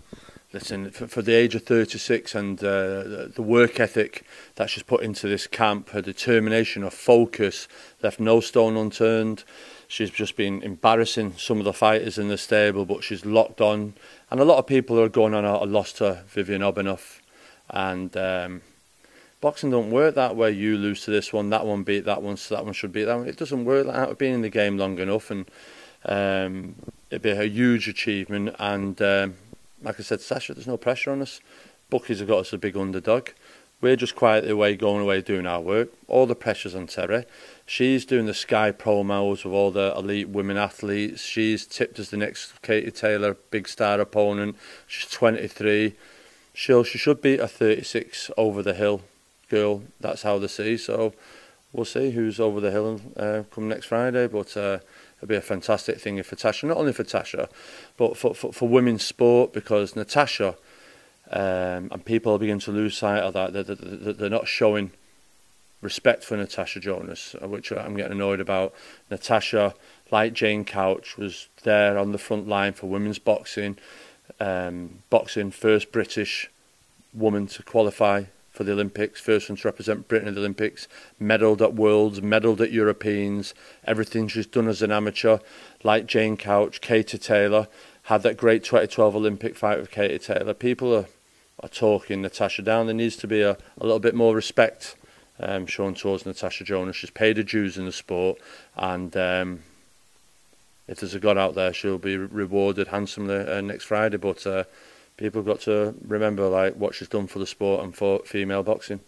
Listen, for, for the age of 36 and uh, the, work ethic that she's put into this camp, her determination, her focus, left no stone unturned. She's just been embarrassing some of the fighters in the stable, but she's locked on. And a lot of people are going on are lost to Viviane Obenauf. And um, boxing don't work that way. You lose to this one, that one beat that one, so that one should beat that one. It doesn't work that. I've been in the game long enough, and um, it'd be a huge achievement. And um, like I said, Sasha, there's no pressure on us. Bookies have got us a big underdog. We're just quietly away, going away, doing our work. All the pressure's on Terri. She's doing the Sky promos with all the elite women athletes. She's tipped as the next Katie Taylor big star opponent. She's 23. She'll, she should be a 36 over the hill girl. That's how they see. So we'll see who's over the hill uh, come next Friday. But uh, It'd be a fantastic thing for Tasha, not only for Tasha, but for, for, for women's sport because Natasha um, and people begin to lose sight of that. They're, they're, they're not showing respect for Natasha Jonas, which I'm getting annoyed about. Natasha, like Jane Couch, was there on the front line for women's boxing, um, boxing first British woman to qualify for the Olympics, first one to represent Britain at the Olympics, medalled at Worlds, medalled at Europeans, everything she's done as an amateur, like Jane Couch, Katie Taylor, had that great 2012 Olympic fight with Katie Taylor. People are, are talking Natasha down. There needs to be a, a little bit more respect um, shown towards Natasha Jonas. She's paid her dues in the sport and um, if there's a God out there, she'll be rewarded handsomely uh, next Friday. But uh, people have got to remember like what she's done for the sport and for female boxing.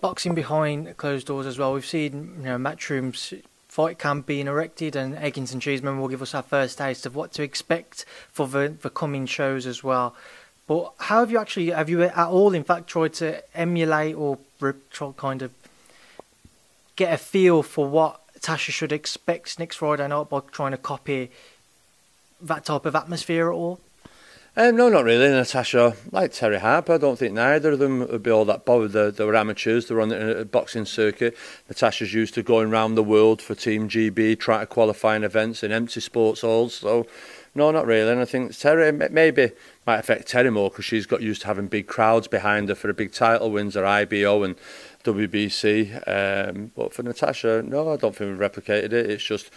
Boxing behind closed doors as well. We've seen you know matchrooms fight camp being erected, and Eggington Cheeseman will give us our first taste of what to expect for the, the coming shows as well. But how have you actually have you at all, in fact, tried to emulate or kind of get a feel for what Tasha should expect next Friday night by trying to copy that type of atmosphere at all? Um, no, not really. Natasha, like Terri Harper, I don't think neither of them would be all that bothered. They, they were amateurs, they were on the boxing circuit. Natasha's used to going around the world for Team GB, trying to qualify in events in empty sports halls. So, no, not really. And I think Terri maybe might affect Terri more because she's got used to having big crowds behind her for a big title wins or IBO and WBC. Um, but for Natasha, no, I don't think we've replicated it. It's just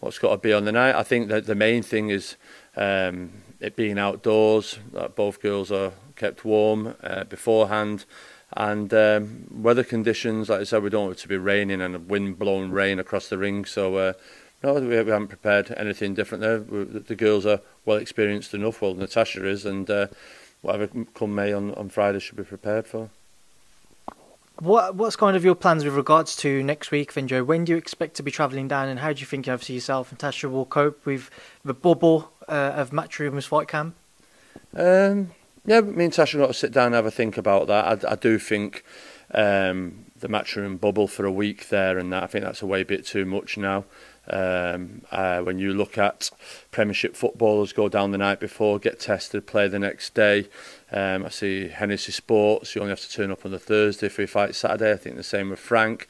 what's got to be on the night. I think that the main thing is um, it being outdoors, that both girls are kept warm uh, beforehand. And um, weather conditions, like I said, we don't want it to be raining and wind blowing rain across the ring. So, uh, no, we, haven't prepared anything different there. We, the girls are well experienced enough, well, Natasha is, and uh, whatever come May on, on Friday should be prepared for. What what's kind of your plans with regards to next week, then, When do you expect to be travelling down, and how do you think obviously yourself and Tasha will cope with the bubble uh, of Matchroom's fight camp? Um, yeah, me and Tasha got to sit down and have a think about that. I, I do think um, the Matchroom bubble for a week there and that, I think that's a way bit too much now. Um, uh, when you look at Premiership footballers go down the night before, get tested, play the next day. Um, I see Hennessy Sports, you only have to turn up on the Thursday for your fight Saturday. I think the same with Frank.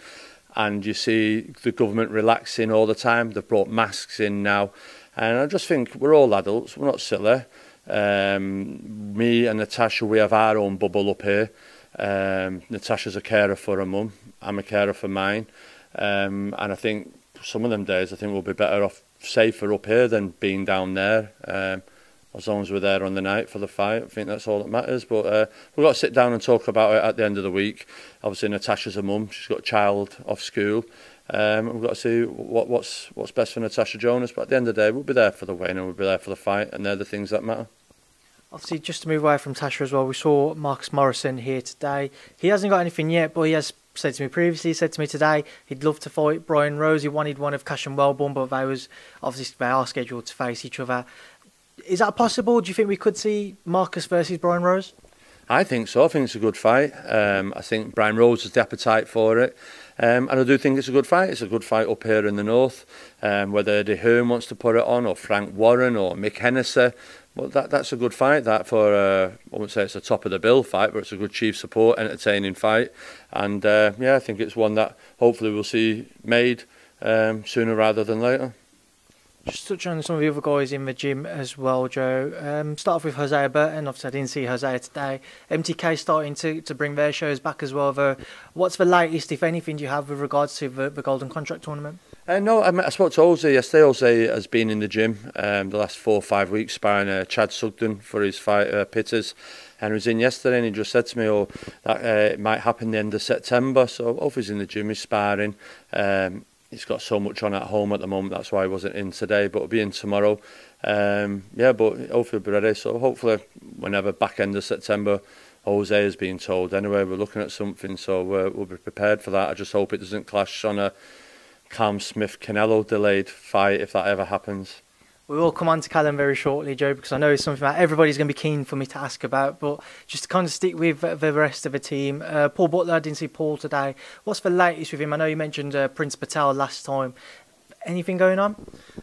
And you see the government relaxing all the time. They've brought masks in now. And I just think we're all adults, we're not silly. Um, me and Natasha, we have our own bubble up here. Um, Natasha's a carer for her mum, I'm a carer for mine. Um, and I think some of them days, I think we'll be better off safer up here than being down there. Um, as long as we're there on the night for the fight, I think that's all that matters. But uh, we've got to sit down and talk about it at the end of the week. Obviously, Natasha's a mum, she's got a child off school. Um, we've got to see what, what's what's best for Natasha Jonas. But at the end of the day, we'll be there for the win and we'll be there for the fight, and they're the things that matter. Obviously, just to move away from Tasha as well, we saw Marcus Morrison here today. He hasn't got anything yet, but he has said to me previously, he said to me today, he'd love to fight Brian Rose. He wanted one of Cash and Welborn, but they was obviously they are scheduled to face each other. Is that possible? Do you think we could see Marcus versus Brian Rose? I think so. I think it's a good fight. Um, I think Brian Rose has the appetite for it. Um, and I do think it's a good fight. It's a good fight up here in the north. Um, whether Eddie Hearn wants to put it on, or Frank Warren, or Mick Hennessy, well, that that's a good fight. That for uh, I wouldn't say it's a top of the bill fight, but it's a good chief support, entertaining fight, and uh, yeah, I think it's one that hopefully we'll see made um, sooner rather than later. Just touch on some of the other guys in the gym as well, Joe. Um, start off with Hosea Burton. Obviously, I didn't see Hosea today. MTK starting to, to bring their shows back as well. Though. What's the latest, if anything, do you have with regards to the, the Golden Contract Tournament? Uh, no, I, I spoke to Jose yesterday. Jose has been in the gym um, the last four or five weeks sparring uh, Chad Sugden for his fight uh, Pitters. And he was in yesterday and he just said to me, oh, that uh, might happen the end of September. So, obviously, he's in the gym, he's sparring. Um, he's got so much on at home at the moment. That's why I wasn't in today, but it'll be in tomorrow. Um, yeah, but hopefully he'll be ready. So hopefully, whenever back end of September, Jose is being told anyway. We're looking at something, so uh, we'll be prepared for that. I just hope it doesn't clash on a Cam Smith Canelo delayed fight if that ever happens. We will come on to Callum very shortly, Joe, because I know it's something that everybody's going to be keen for me to ask about. But just to kind of stick with the rest of the team, uh, Paul Butler, I didn't see Paul today. What's the latest with him? I know you mentioned uh, Prince Patel last time. Anything going on?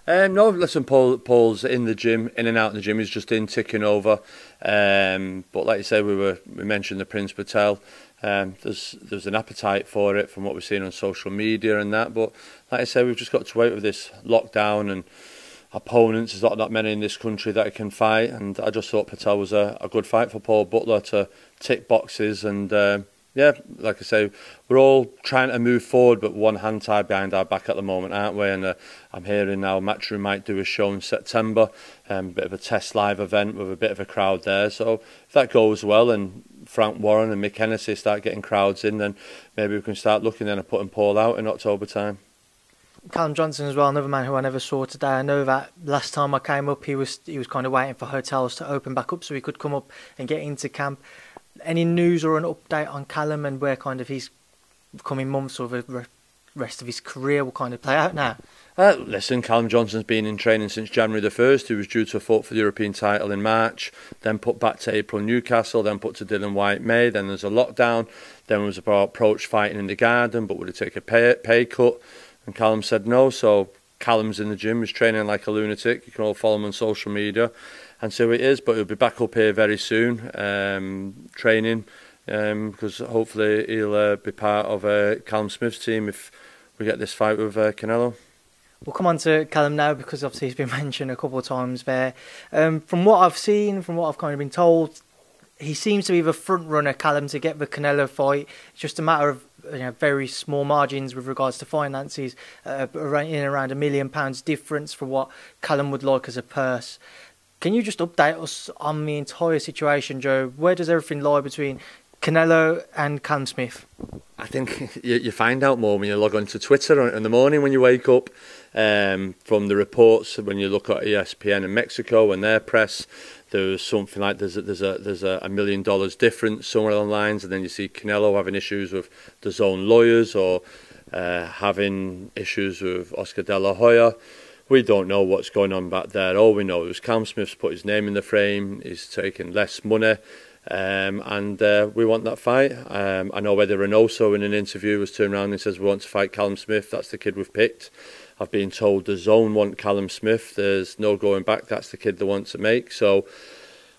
Um, no, listen, Paul. Paul's in the gym, in and out of the gym. He's just in, ticking over. Um, but like you said, we were we mentioned the Prince Patel. Um, there's there's an appetite for it from what we're seeing on social media and that. But like I said, we've just got to wait with this lockdown and opponents. There's not that many in this country that I can fight, and I just thought Patel was a, a good fight for Paul Butler to tick boxes, and um, yeah, like I say, we're all trying to move forward, but one hand tied behind our back at the moment, aren't we? And uh, I'm hearing now Matchroom might do a show in September, a um, bit of a test live event with a bit of a crowd there. So if that goes well and Frank Warren and Mick Hennessy start getting crowds in, then maybe we can start looking then at putting Paul out in October time. Callum Johnson as well, another man who I never saw today. I know that last time I came up, he was he was kind of waiting for hotels to open back up so he could come up and get into camp any news or an update on Callum and where kind of his coming months or the rest of his career will kind of play out now? Uh, listen, Callum Johnson's been in training since January the 1st. He was due to fight for the European title in March, then put back to April Newcastle, then put to Dillian Whyte May, then there's a lockdown, then was about approach fighting in the garden, but would he take a pay, pay cut? And Callum said no, so Callum's in the gym, he's training like a lunatic. You can all follow him on social media and so it is. But he'll be back up here very soon, um, training, um, because hopefully he'll uh, be part of uh, Callum Smith's team if we get this fight with uh, Canelo. We'll come on to Callum now because obviously he's been mentioned a couple of times there. Um, from what I've seen, from what I've kind of been told, he seems to be the front runner, Callum, to get the Canelo fight. It's just a matter of you know, very small margins with regards to finances, uh, in around a million pounds difference for what Callum would like as a purse. Can you just update us on the entire situation, Joe? Where does everything lie between Canelo and Callum Smith? I think you, you find out more when you log on to Twitter in the morning when you wake up. Um, from the reports, when you look at ESPN in Mexico and their press, there's something like there's a, there's a there's a, a million dollars difference somewhere along the lines, and then you see Canelo having issues with the zone lawyers or uh, having issues with Oscar De La Hoya. We don't know what's going on back there. All we know is Cam Smith's put his name in the frame. He's taken less money. Um, and uh, we want that fight. Um, I know whether Reynoso in an interview was turned around and says, we want to fight Callum Smith. That's the kid we've picked. I've been told the DAZN want Callum Smith. There's no going back. That's the kid they want to make. So,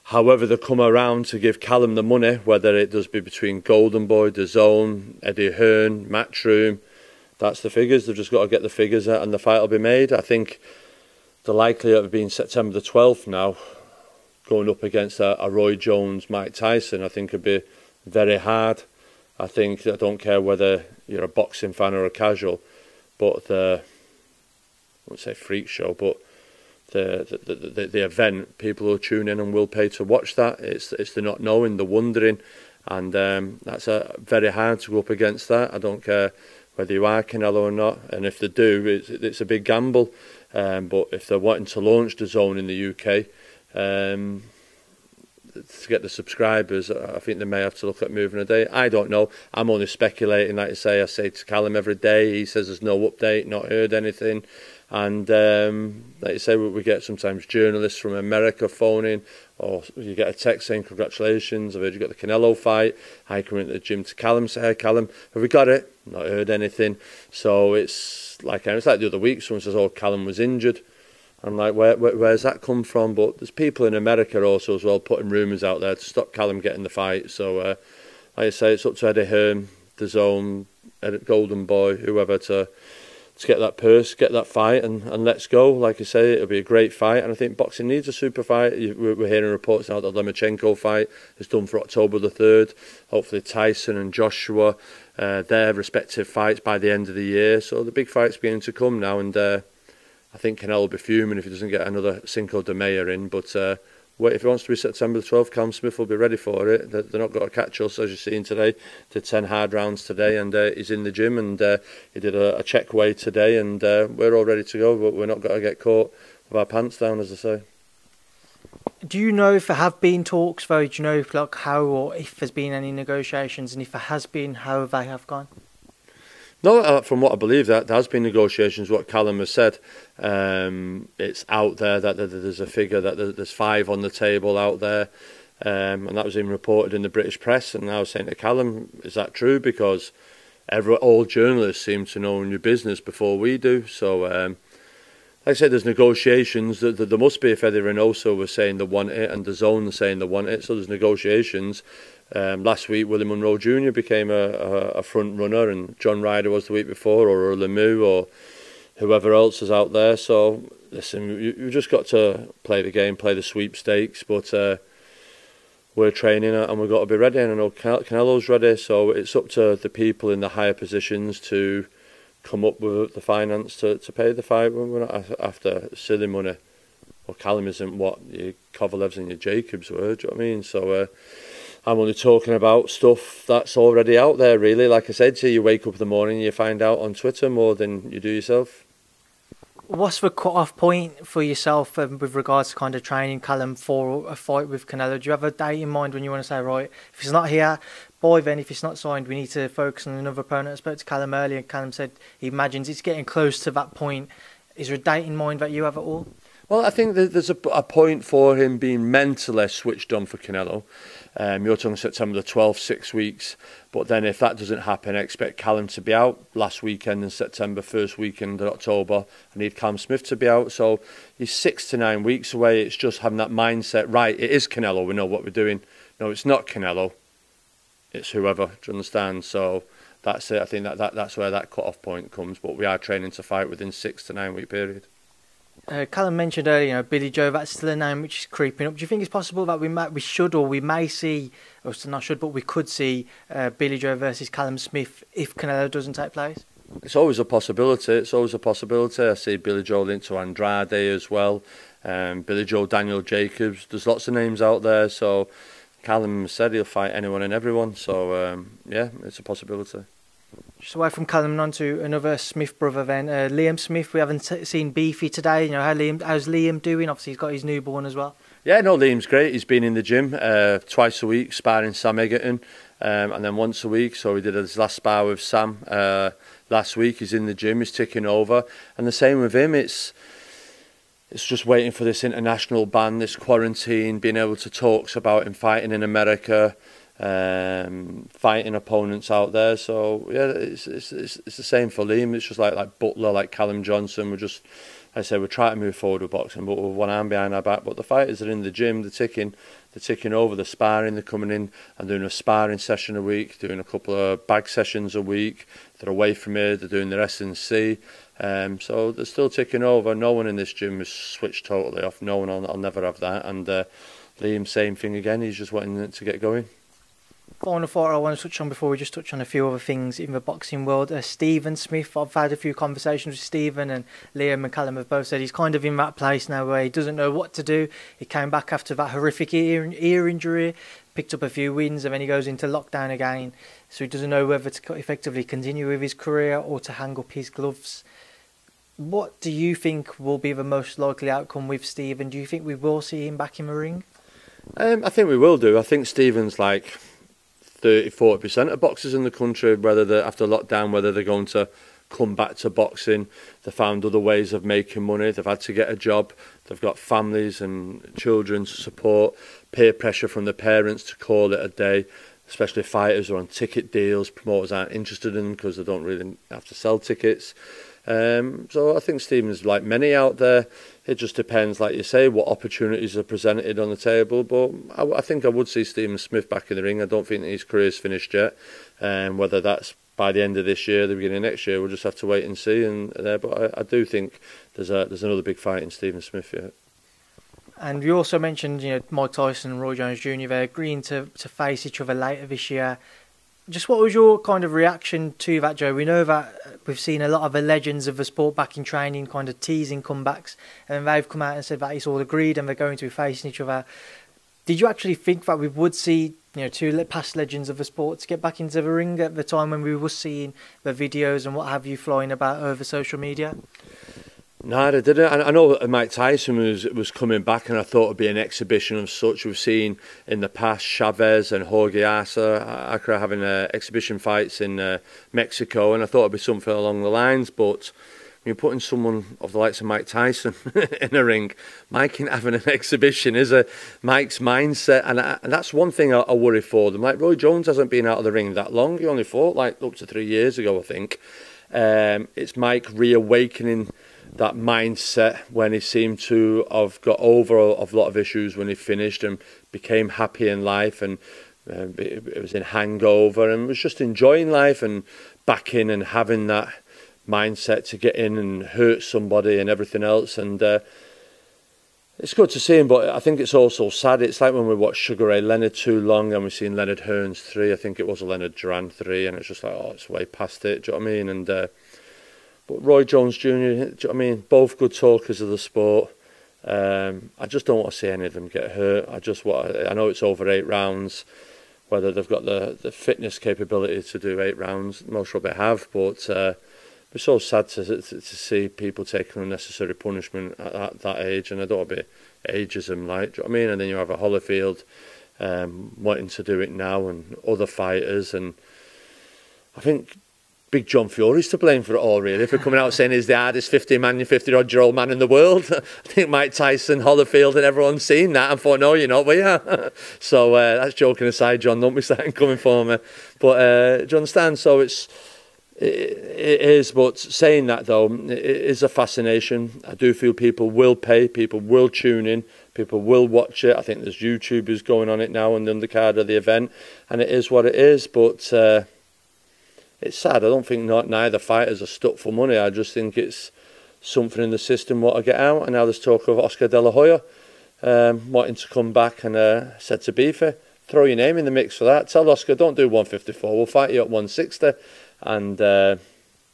however they come around to give Callum the money, whether it does be between Golden Boy, the DAZN, Eddie Hearn, Matchroom, that's the figures. They've just got to get the figures out and the fight will be made. I think the likelihood of being September the 12th now, going up against a, a Roy Jones, Mike Tyson, I think would be very hard. I think I don't care whether you're a boxing fan or a casual, but the won't say freak show, but the, the, the, the event, people will tune in and will pay to watch that. It's, it's the not knowing, the wondering, and um, that's a, very hard to go up against that. I don't care whether you are Canelo or not, and if they do, it's, it's a big gamble. Um, but if they're wanting to launch the zone in the UK, um, to get the subscribers, I think they may have to look at moving a day. I don't know. I'm only speculating. Like I say, I say to Callum every day. He says there's no update, not heard anything. And um, like you say, we get sometimes journalists from America phoning, or you get a text saying, Congratulations, I've heard you got the Canelo fight. I come into the gym to Callum, say, Hey, Callum, have we got it? Not heard anything. So it's like, it's like the other week, someone says, Oh, Callum was injured. I'm like, where, where, where's that come from? But there's people in America also as well putting rumours out there to stop Callum getting the fight. So, uh, like I say, it's up to Eddie Hearn, the zone, Golden Boy, whoever to to get that purse, get that fight, and, and let's go. Like I say, it'll be a great fight, and I think boxing needs a super fight. We're hearing reports now that the Lomachenko fight is done for October the 3rd. Hopefully, Tyson and Joshua, uh, their respective fights by the end of the year. So the big fight's beginning to come now, and uh, I think Canelo will be fuming if he doesn't get another Cinco de Mayo in. But uh, if he wants to be September the 12th, Cam Smith will be ready for it. They're not going to catch us, as you're seeing today. Did 10 hard rounds today, and uh, he's in the gym, and uh, he did a, a check weigh today, and uh, we're all ready to go, but we're not going to get caught with our pants down, as I say. Do you know if there have been talks, though? Do you know like, how or if there's been any negotiations, and if there has been, how have they have gone? No, uh, from what I believe, that there has been negotiations. What Callum has said, um, it's out there that, there's a figure that there's five on the table out there, um, and that was even reported in the British press. And I was saying to Callum, is that true? Because every all journalists seem to know your business before we do. So, um, like I said, there's negotiations. There, there must be if Eddie Reynoso was saying they want it, and the DAZN saying they want it. So there's negotiations. Um, last week, Willie Munro Jr. became a, a, a front runner, and John Ryder was the week before, or Lemieux, or whoever else is out there. So, listen, you, you've just got to play the game, play the sweepstakes, but uh, we're training and we've got to be ready. And I know Can Canelo's ready, so it's up to the people in the higher positions to come up with the finance to, to pay the fight. We're not after silly money. Well, Callum isn't what your Kovalevs and your Jacobs were, do you know what I mean? So, uh, I'm only talking about stuff that's already out there, really. Like I said you, you wake up in the morning and you find out on Twitter more than you do yourself what's the cut-off point for yourself um, with regards to kind of training Callum for a fight with Canelo? Do you have a date in mind when you want to say, right, if he's not here, boy, then if he's not signed, we need to focus on another opponent? I spoke to Callum earlier, and Callum said he imagines it's getting close to that point. Is there a date in mind that you have at all? Well, I think there's a, a point for him being mentally switched on for Canelo. Um, you're talking September the 12th, six weeks. But then if that doesn't happen, I expect Callum to be out last weekend in September, first weekend in October. I need Callum Smith to be out. So he's six to nine weeks away. It's just having that mindset, right, it is Canelo. We know what we're doing. No, it's not Canelo. It's whoever. Do you understand? So that's it. I think that, that that's where that cut-off point comes. But we are training to fight within six to nine week period. Uh, Callum mentioned earlier, you know, Billy Joe. That's still a name which is creeping up. Do you think it's possible that we might, we should, or we may see, or not should, but we could see uh, Billy Joe versus Callum Smith if Canelo doesn't take place? It's always a possibility. It's always a possibility. I see Billy Joe linked to Andrade as well. Um, Billy Joe, Daniel Jacobs. There's lots of names out there. So Callum said he'll fight anyone and everyone. So um, yeah, it's a possibility. Just away from Callum on to another Smith brother then. Uh, Liam Smith, we haven't seen Beefy today. You know, how Liam, how's Liam doing? Obviously, he's got his newborn as well. Yeah, no, Liam's great. He's been in the gym uh, twice a week, sparring Sam Egerton, um, and then once a week. So we did his last spar with Sam uh, last week. He's in the gym, he's ticking over. And the same with him. It's it's just waiting for this international ban, this quarantine, being able to talk about him fighting in America um, fighting opponents out there. So yeah, it's, it's it's it's the same for Liam. It's just like like Butler, like Callum Johnson. We're just, I say, we're trying to move forward with boxing, but with one arm behind our back. But the fighters are in the gym, they're ticking, they're ticking over, they're sparring, they're coming in and doing a sparring session a week, doing a couple of bag sessions a week. They're away from here, they're doing their S&C. Um, so they're still ticking over. No one in this gym has switched totally off. No one, I'll, I'll never have that. And uh, Liam, same thing again. He's just wanting to get going final thought I want to touch on before we just touch on a few other things in the boxing world. Uh, Stephen Smith, I've had a few conversations with Stephen and Liam McCallum have both said he's kind of in that place now where he doesn't know what to do. He came back after that horrific ear, ear injury, picked up a few wins, and then he goes into lockdown again. So he doesn't know whether to effectively continue with his career or to hang up his gloves. What do you think will be the most likely outcome with Stephen? Do you think we will see him back in the ring? Um, I think we will do. I think Stephen's like 30 40% of boxers in the country whether they're after lockdown whether they're going to come back to boxing. They found other ways of making money. They've had to get a job. They've got families and children to support peer pressure from the parents to call it a day especially fighters are on ticket deals promoters aren't interested in them because they don't really have to sell tickets. Um, so I think Stephen's like many out there it just depends, like you say, what opportunities are presented on the table. But I, I think I would see Stephen Smith back in the ring. I don't think his career's finished yet. Um, whether that's by the end of this year, the beginning of next year, we'll just have to wait and see. And there, but I, I do think there's a there's another big fight in Stephen Smith yet. And you also mentioned, you know, Mike Tyson and Roy Jones Jr. They're agreeing to to face each other later this year just what was your kind of reaction to that, Joe? We know that uh, we've seen a lot of the legends of the sport back in training, kind of teasing comebacks, and they've come out and said that it's all agreed and they're going to be facing each other. Did you actually think that we would see, you know, two past legends of the sport to get back into the ring at the time when we were seeing the videos and what have you flying about over social media? No, I didn't. I know Mike Tyson was was coming back, and I thought it'd be an exhibition of such we've seen in the past. Chavez and Jorge Arce, Acra having uh, exhibition fights in uh, Mexico, and I thought it'd be something along the lines. But you're putting someone of the likes of Mike Tyson in a ring, Mike ain't having an exhibition, is a Mike's mindset, and, I, and that's one thing I, I worry for them. Like Roy Jones hasn't been out of the ring that long; he only fought like up to three years ago, I think. Um, it's Mike reawakening that mindset when he seemed to have got over a, a lot of issues when he finished and became happy in life and uh, it, it was in hangover and was just enjoying life and back in and having that mindset to get in and hurt somebody and everything else and uh, it's good to see him, but I think it's also sad. It's like when we watched Sugar Ray Leonard too long and we've seen Leonard Hearns three. I think it was a Leonard Duran three, and it's just like, oh, it's way past it. Do you know what I mean? And uh, But Roy Jones Jr., you know I mean, both good talkers of the sport. Um, I just don't want to see any of them get hurt. I just want. To, I know it's over eight rounds. Whether they've got the, the fitness capability to do eight rounds, most probably have. But uh, it's so sad to, to, to see people taking unnecessary punishment at that, that age, and I don't want to be ageism like. Do you know what I mean? And then you have a Holyfield um, wanting to do it now, and other fighters, and I think Big John Fury's to blame for it all, really, for coming out saying he's the hardest 50 man, 50 odd year old man in the world. I think Mike Tyson, Holyfield, and everyone's seen that and thought, no, you're not, but yeah. so uh, that's joking aside, John, don't be starting coming for me. But uh, do you understand? So it's it is, but saying that though, it is a fascination. I do feel people will pay, people will tune in, people will watch it. I think there's YouTubers going on it now and on the undercard of the event, and it is what it is. But uh, it's sad. I don't think not neither fighters are stuck for money. I just think it's something in the system what I get out. And now there's talk of Oscar De La Hoya um, wanting to come back and uh, said to Beefy, throw your name in the mix for that. Tell Oscar, don't do 154. We'll fight you at 160. And uh,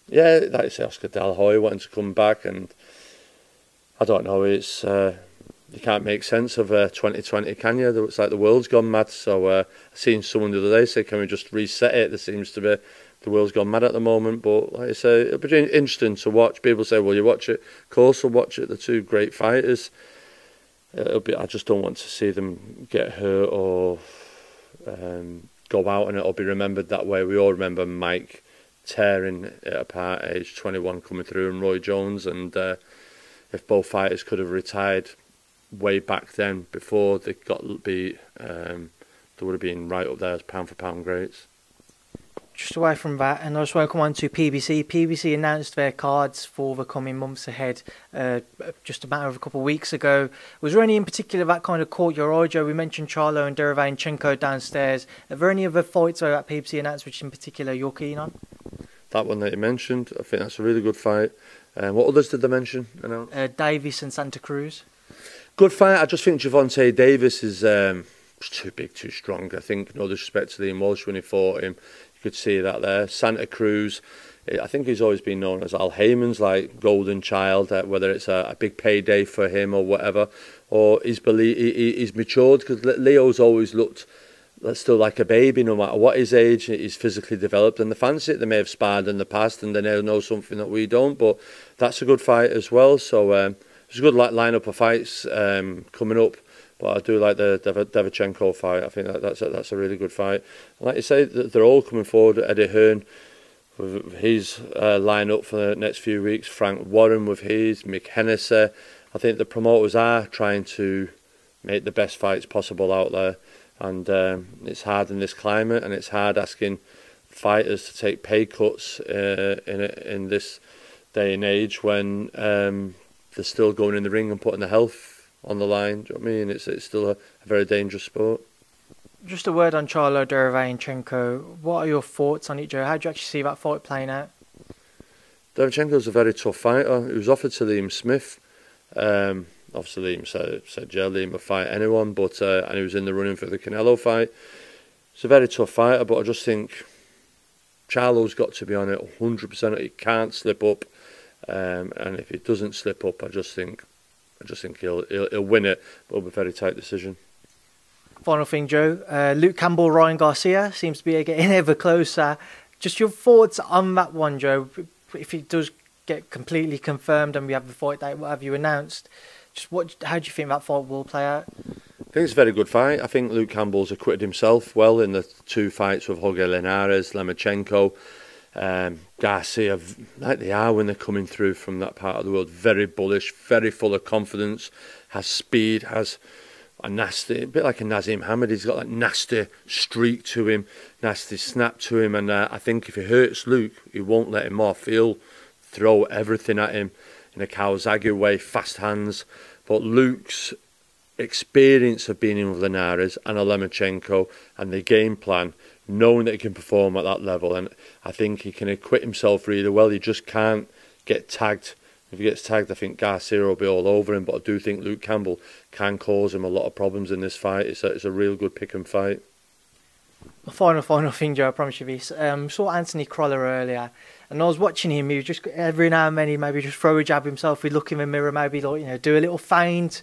yeah, like I say, Oscar De La Hoya wanting to come back, and I don't know, it's uh, you can't make sense of uh, 2020, can you? It's like the world's gone mad. So uh, I seen someone the other day say, "Can we just reset it?" There seems to be the world's gone mad at the moment. But like I say, it'll be interesting to watch. People say, "Well, you watch it." Of course, I'll watch it. The two great fighters. It'll be. I just don't want to see them get hurt or um, go out, and it'll be remembered that way. We all remember Mike tearing it apart age 21 coming through and Roy Jones and uh, if both fighters could have retired way back then before they got beat um, they would have been right up there as pound for pound greats just away from that, and I just want to come on to PBC. PBC announced their cards for the coming months ahead uh, just a matter of a couple of weeks ago. Was there any in particular that kind of caught your eye, Joe? We mentioned Charlo and Derevyanchenko downstairs. Are there any other fights that PBC announced which in particular you're keen on? that one that you mentioned. I think that's a really good fight. Um, what others did they mention? Uh, Davis and Santa Cruz. Good fight. I just think Gervonta Davis is um, too big, too strong. I think, no disrespect to Liam Walsh when he fought him, could see that there. Santa Cruz, eh, I think he's always been known as Al Haymon's like golden child, uh, whether it's a, a, big payday for him or whatever, or he's, belie- he, he's matured because Leo's always looked that's still like a baby, no matter what his age, he's physically developed and the fancy it. They may have sparred in the past and they now know something that we don't, but that's a good fight as well. So um, it's a good lineup of fights um, coming up. But I do like the Dev- Derevyanchenko fight. I think that, that's a, that's a really good fight. like you say, they're all coming forward. Eddie Hearn with his uh, lineup for the next few weeks. Frank Warren with his. Mick Hennessy. I think the promoters are trying to make the best fights possible out there and um, it's hard in this climate, and it's hard asking fighters to take pay cuts uh, in in this day and age when um, they're still going in the ring and putting their health on the line. Do you know what I mean? It's it's still a, a very dangerous sport. Just a word on Charlo Derevyanchenko. What are your thoughts on it, Joe? How do you actually see that fight playing out? Derevyanchenko's a very tough fighter. He was offered to Liam Smith. Um, obviously Liam said, said yeah, Liam would fight anyone, but uh, and he was in the running for the Canelo fight. It's a very tough fighter, but I just think Charlo's got to be on it 100%. He can't slip up, um, and if he doesn't slip up, I just think, I just think he'll he'll, he'll win it, but it'll be a very tight decision. Final thing, Joe. Uh, Luke Campbell, Ryan Garcia seems to be getting ever closer. Just your thoughts on that one, Joe. If it does get completely confirmed and we have the fight date, what have you announced? Just what? How do you think that fight will play out? I think it's a very good fight. I think Luke Campbell's acquitted himself well in the two fights with Jorge Linares, Lomachenko, um, Garcia, like they are when they're coming through from that part of the world. Very bullish, very full of confidence, has speed, has a nasty, a bit like a Naseem Hamed. He's got that nasty streak to him, nasty snap to him, and uh, I think if he hurts Luke, he won't let him off. He'll throw everything at him in a Kawasaki way, fast hands. But Luke's experience of being in with Linares and Lomachenko and the game plan, knowing that he can perform at that level, and I think he can acquit himself really well. He just can't get tagged If he gets tagged, I think Garcia will be all over him. But I do think Luke Campbell can cause him a lot of problems in this fight. It's a, it's a real good pick and fight. Final, final thing, Joe. I promise you this. Um, saw Anthony Crolla earlier, and I was watching him. He was just every now and then he maybe just throw a jab himself. He'd look in the mirror, maybe like you know do a little feint,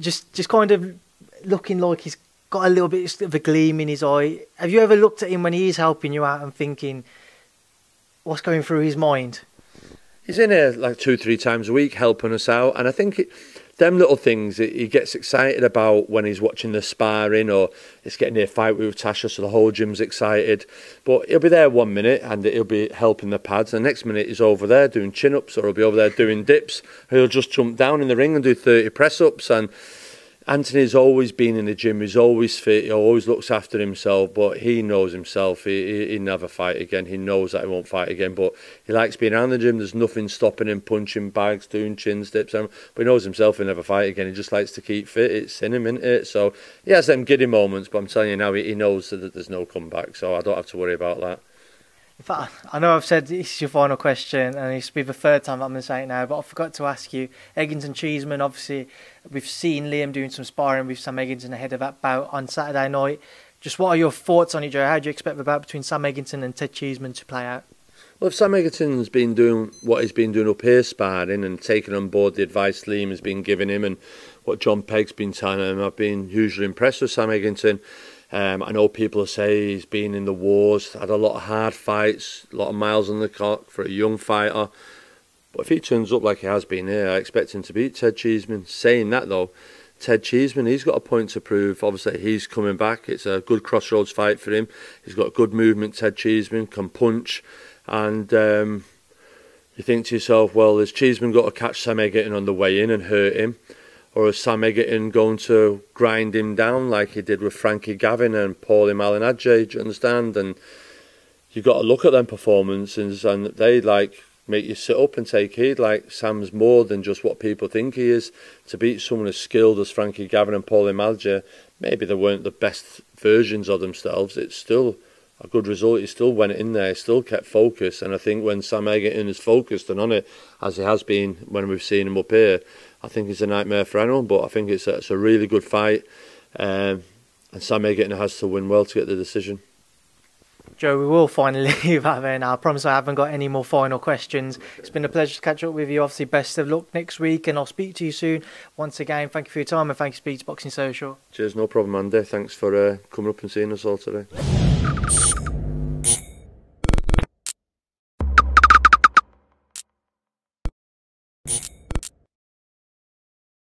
just just kind of looking like he's got a little bit of a gleam in his eye. Have you ever looked at him when he is helping you out and thinking, what's going through his mind? He's in here like two, three times a week helping us out, and I think it, them little things he gets excited about when he's watching the sparring or it's getting a fight with Tasha, so the whole gym's excited. But he'll be there one minute and he'll be helping the pads. The next minute he's over there doing chin ups or he'll be over there doing dips. He'll just jump down in the ring and do 30 press ups and Anthony's always been in the gym. He's always fit. He always looks after himself. But he knows himself. He, he, he never fight again. He knows that he won't fight again. But he likes being around the gym. There's nothing stopping him punching bags, doing chin dips. Um, but he knows himself. He'll never fight again. He just likes to keep fit. It's in him, isn't it? So he has them giddy moments. But I'm telling you now, he, he knows that there's no comeback. So I don't have to worry about that. In fact, I know I've said this is your final question, and it's be the third time I'm going to say it now, but I forgot to ask you. Eggington Cheeseman, obviously, we've seen Liam doing some sparring with Sam Eggington ahead of that bout on Saturday night. Just what are your thoughts on it, Joe? How do you expect the bout between Sam Eggington and Ted Cheeseman to play out? Well, if Sam Eggington's been doing what he's been doing up here sparring and taking on board the advice Liam has been giving him and what John Pegg's been telling him, I've been hugely impressed with Sam Eggington. Um, I know people say he's been in the wars, had a lot of hard fights, a lot of miles on the clock for a young fighter. But if he turns up like he has been here, I expect him to beat Ted Cheeseman. Saying that though, Ted Cheeseman, he's got a point to prove. Obviously, he's coming back. It's a good crossroads fight for him. He's got good movement. Ted Cheeseman can punch, and um, you think to yourself, well, has Cheeseman got to catch Sam Eggington on the way in and hurt him? Or is Sam Eggington going to grind him down like he did with Frankie Gavin and Paulie Malignaggi? Do you understand? And you've got to look at them performances and they like make you sit up and take heed. Like Sam's more than just what people think he is. To beat someone as skilled as Frankie Gavin and Paulie Malignaggi, maybe they weren't the best versions of themselves. It's still a good result. He still went in there, still kept focus. And I think when Sam Eggington is focused and on it, as he has been when we've seen him up here, I think it's a nightmare for anyone, but I think it's a, it's a really good fight. Um, and Sam Eggington has to win well to get the decision. Joe, we will finally leave that there now. I promise I haven't got any more final questions. It's been a pleasure to catch up with you. Obviously, best of luck next week, and I'll speak to you soon. Once again, thank you for your time, and thank you, Speeds Boxing Social. Cheers, no problem, Andy. Thanks for uh, coming up and seeing us all today.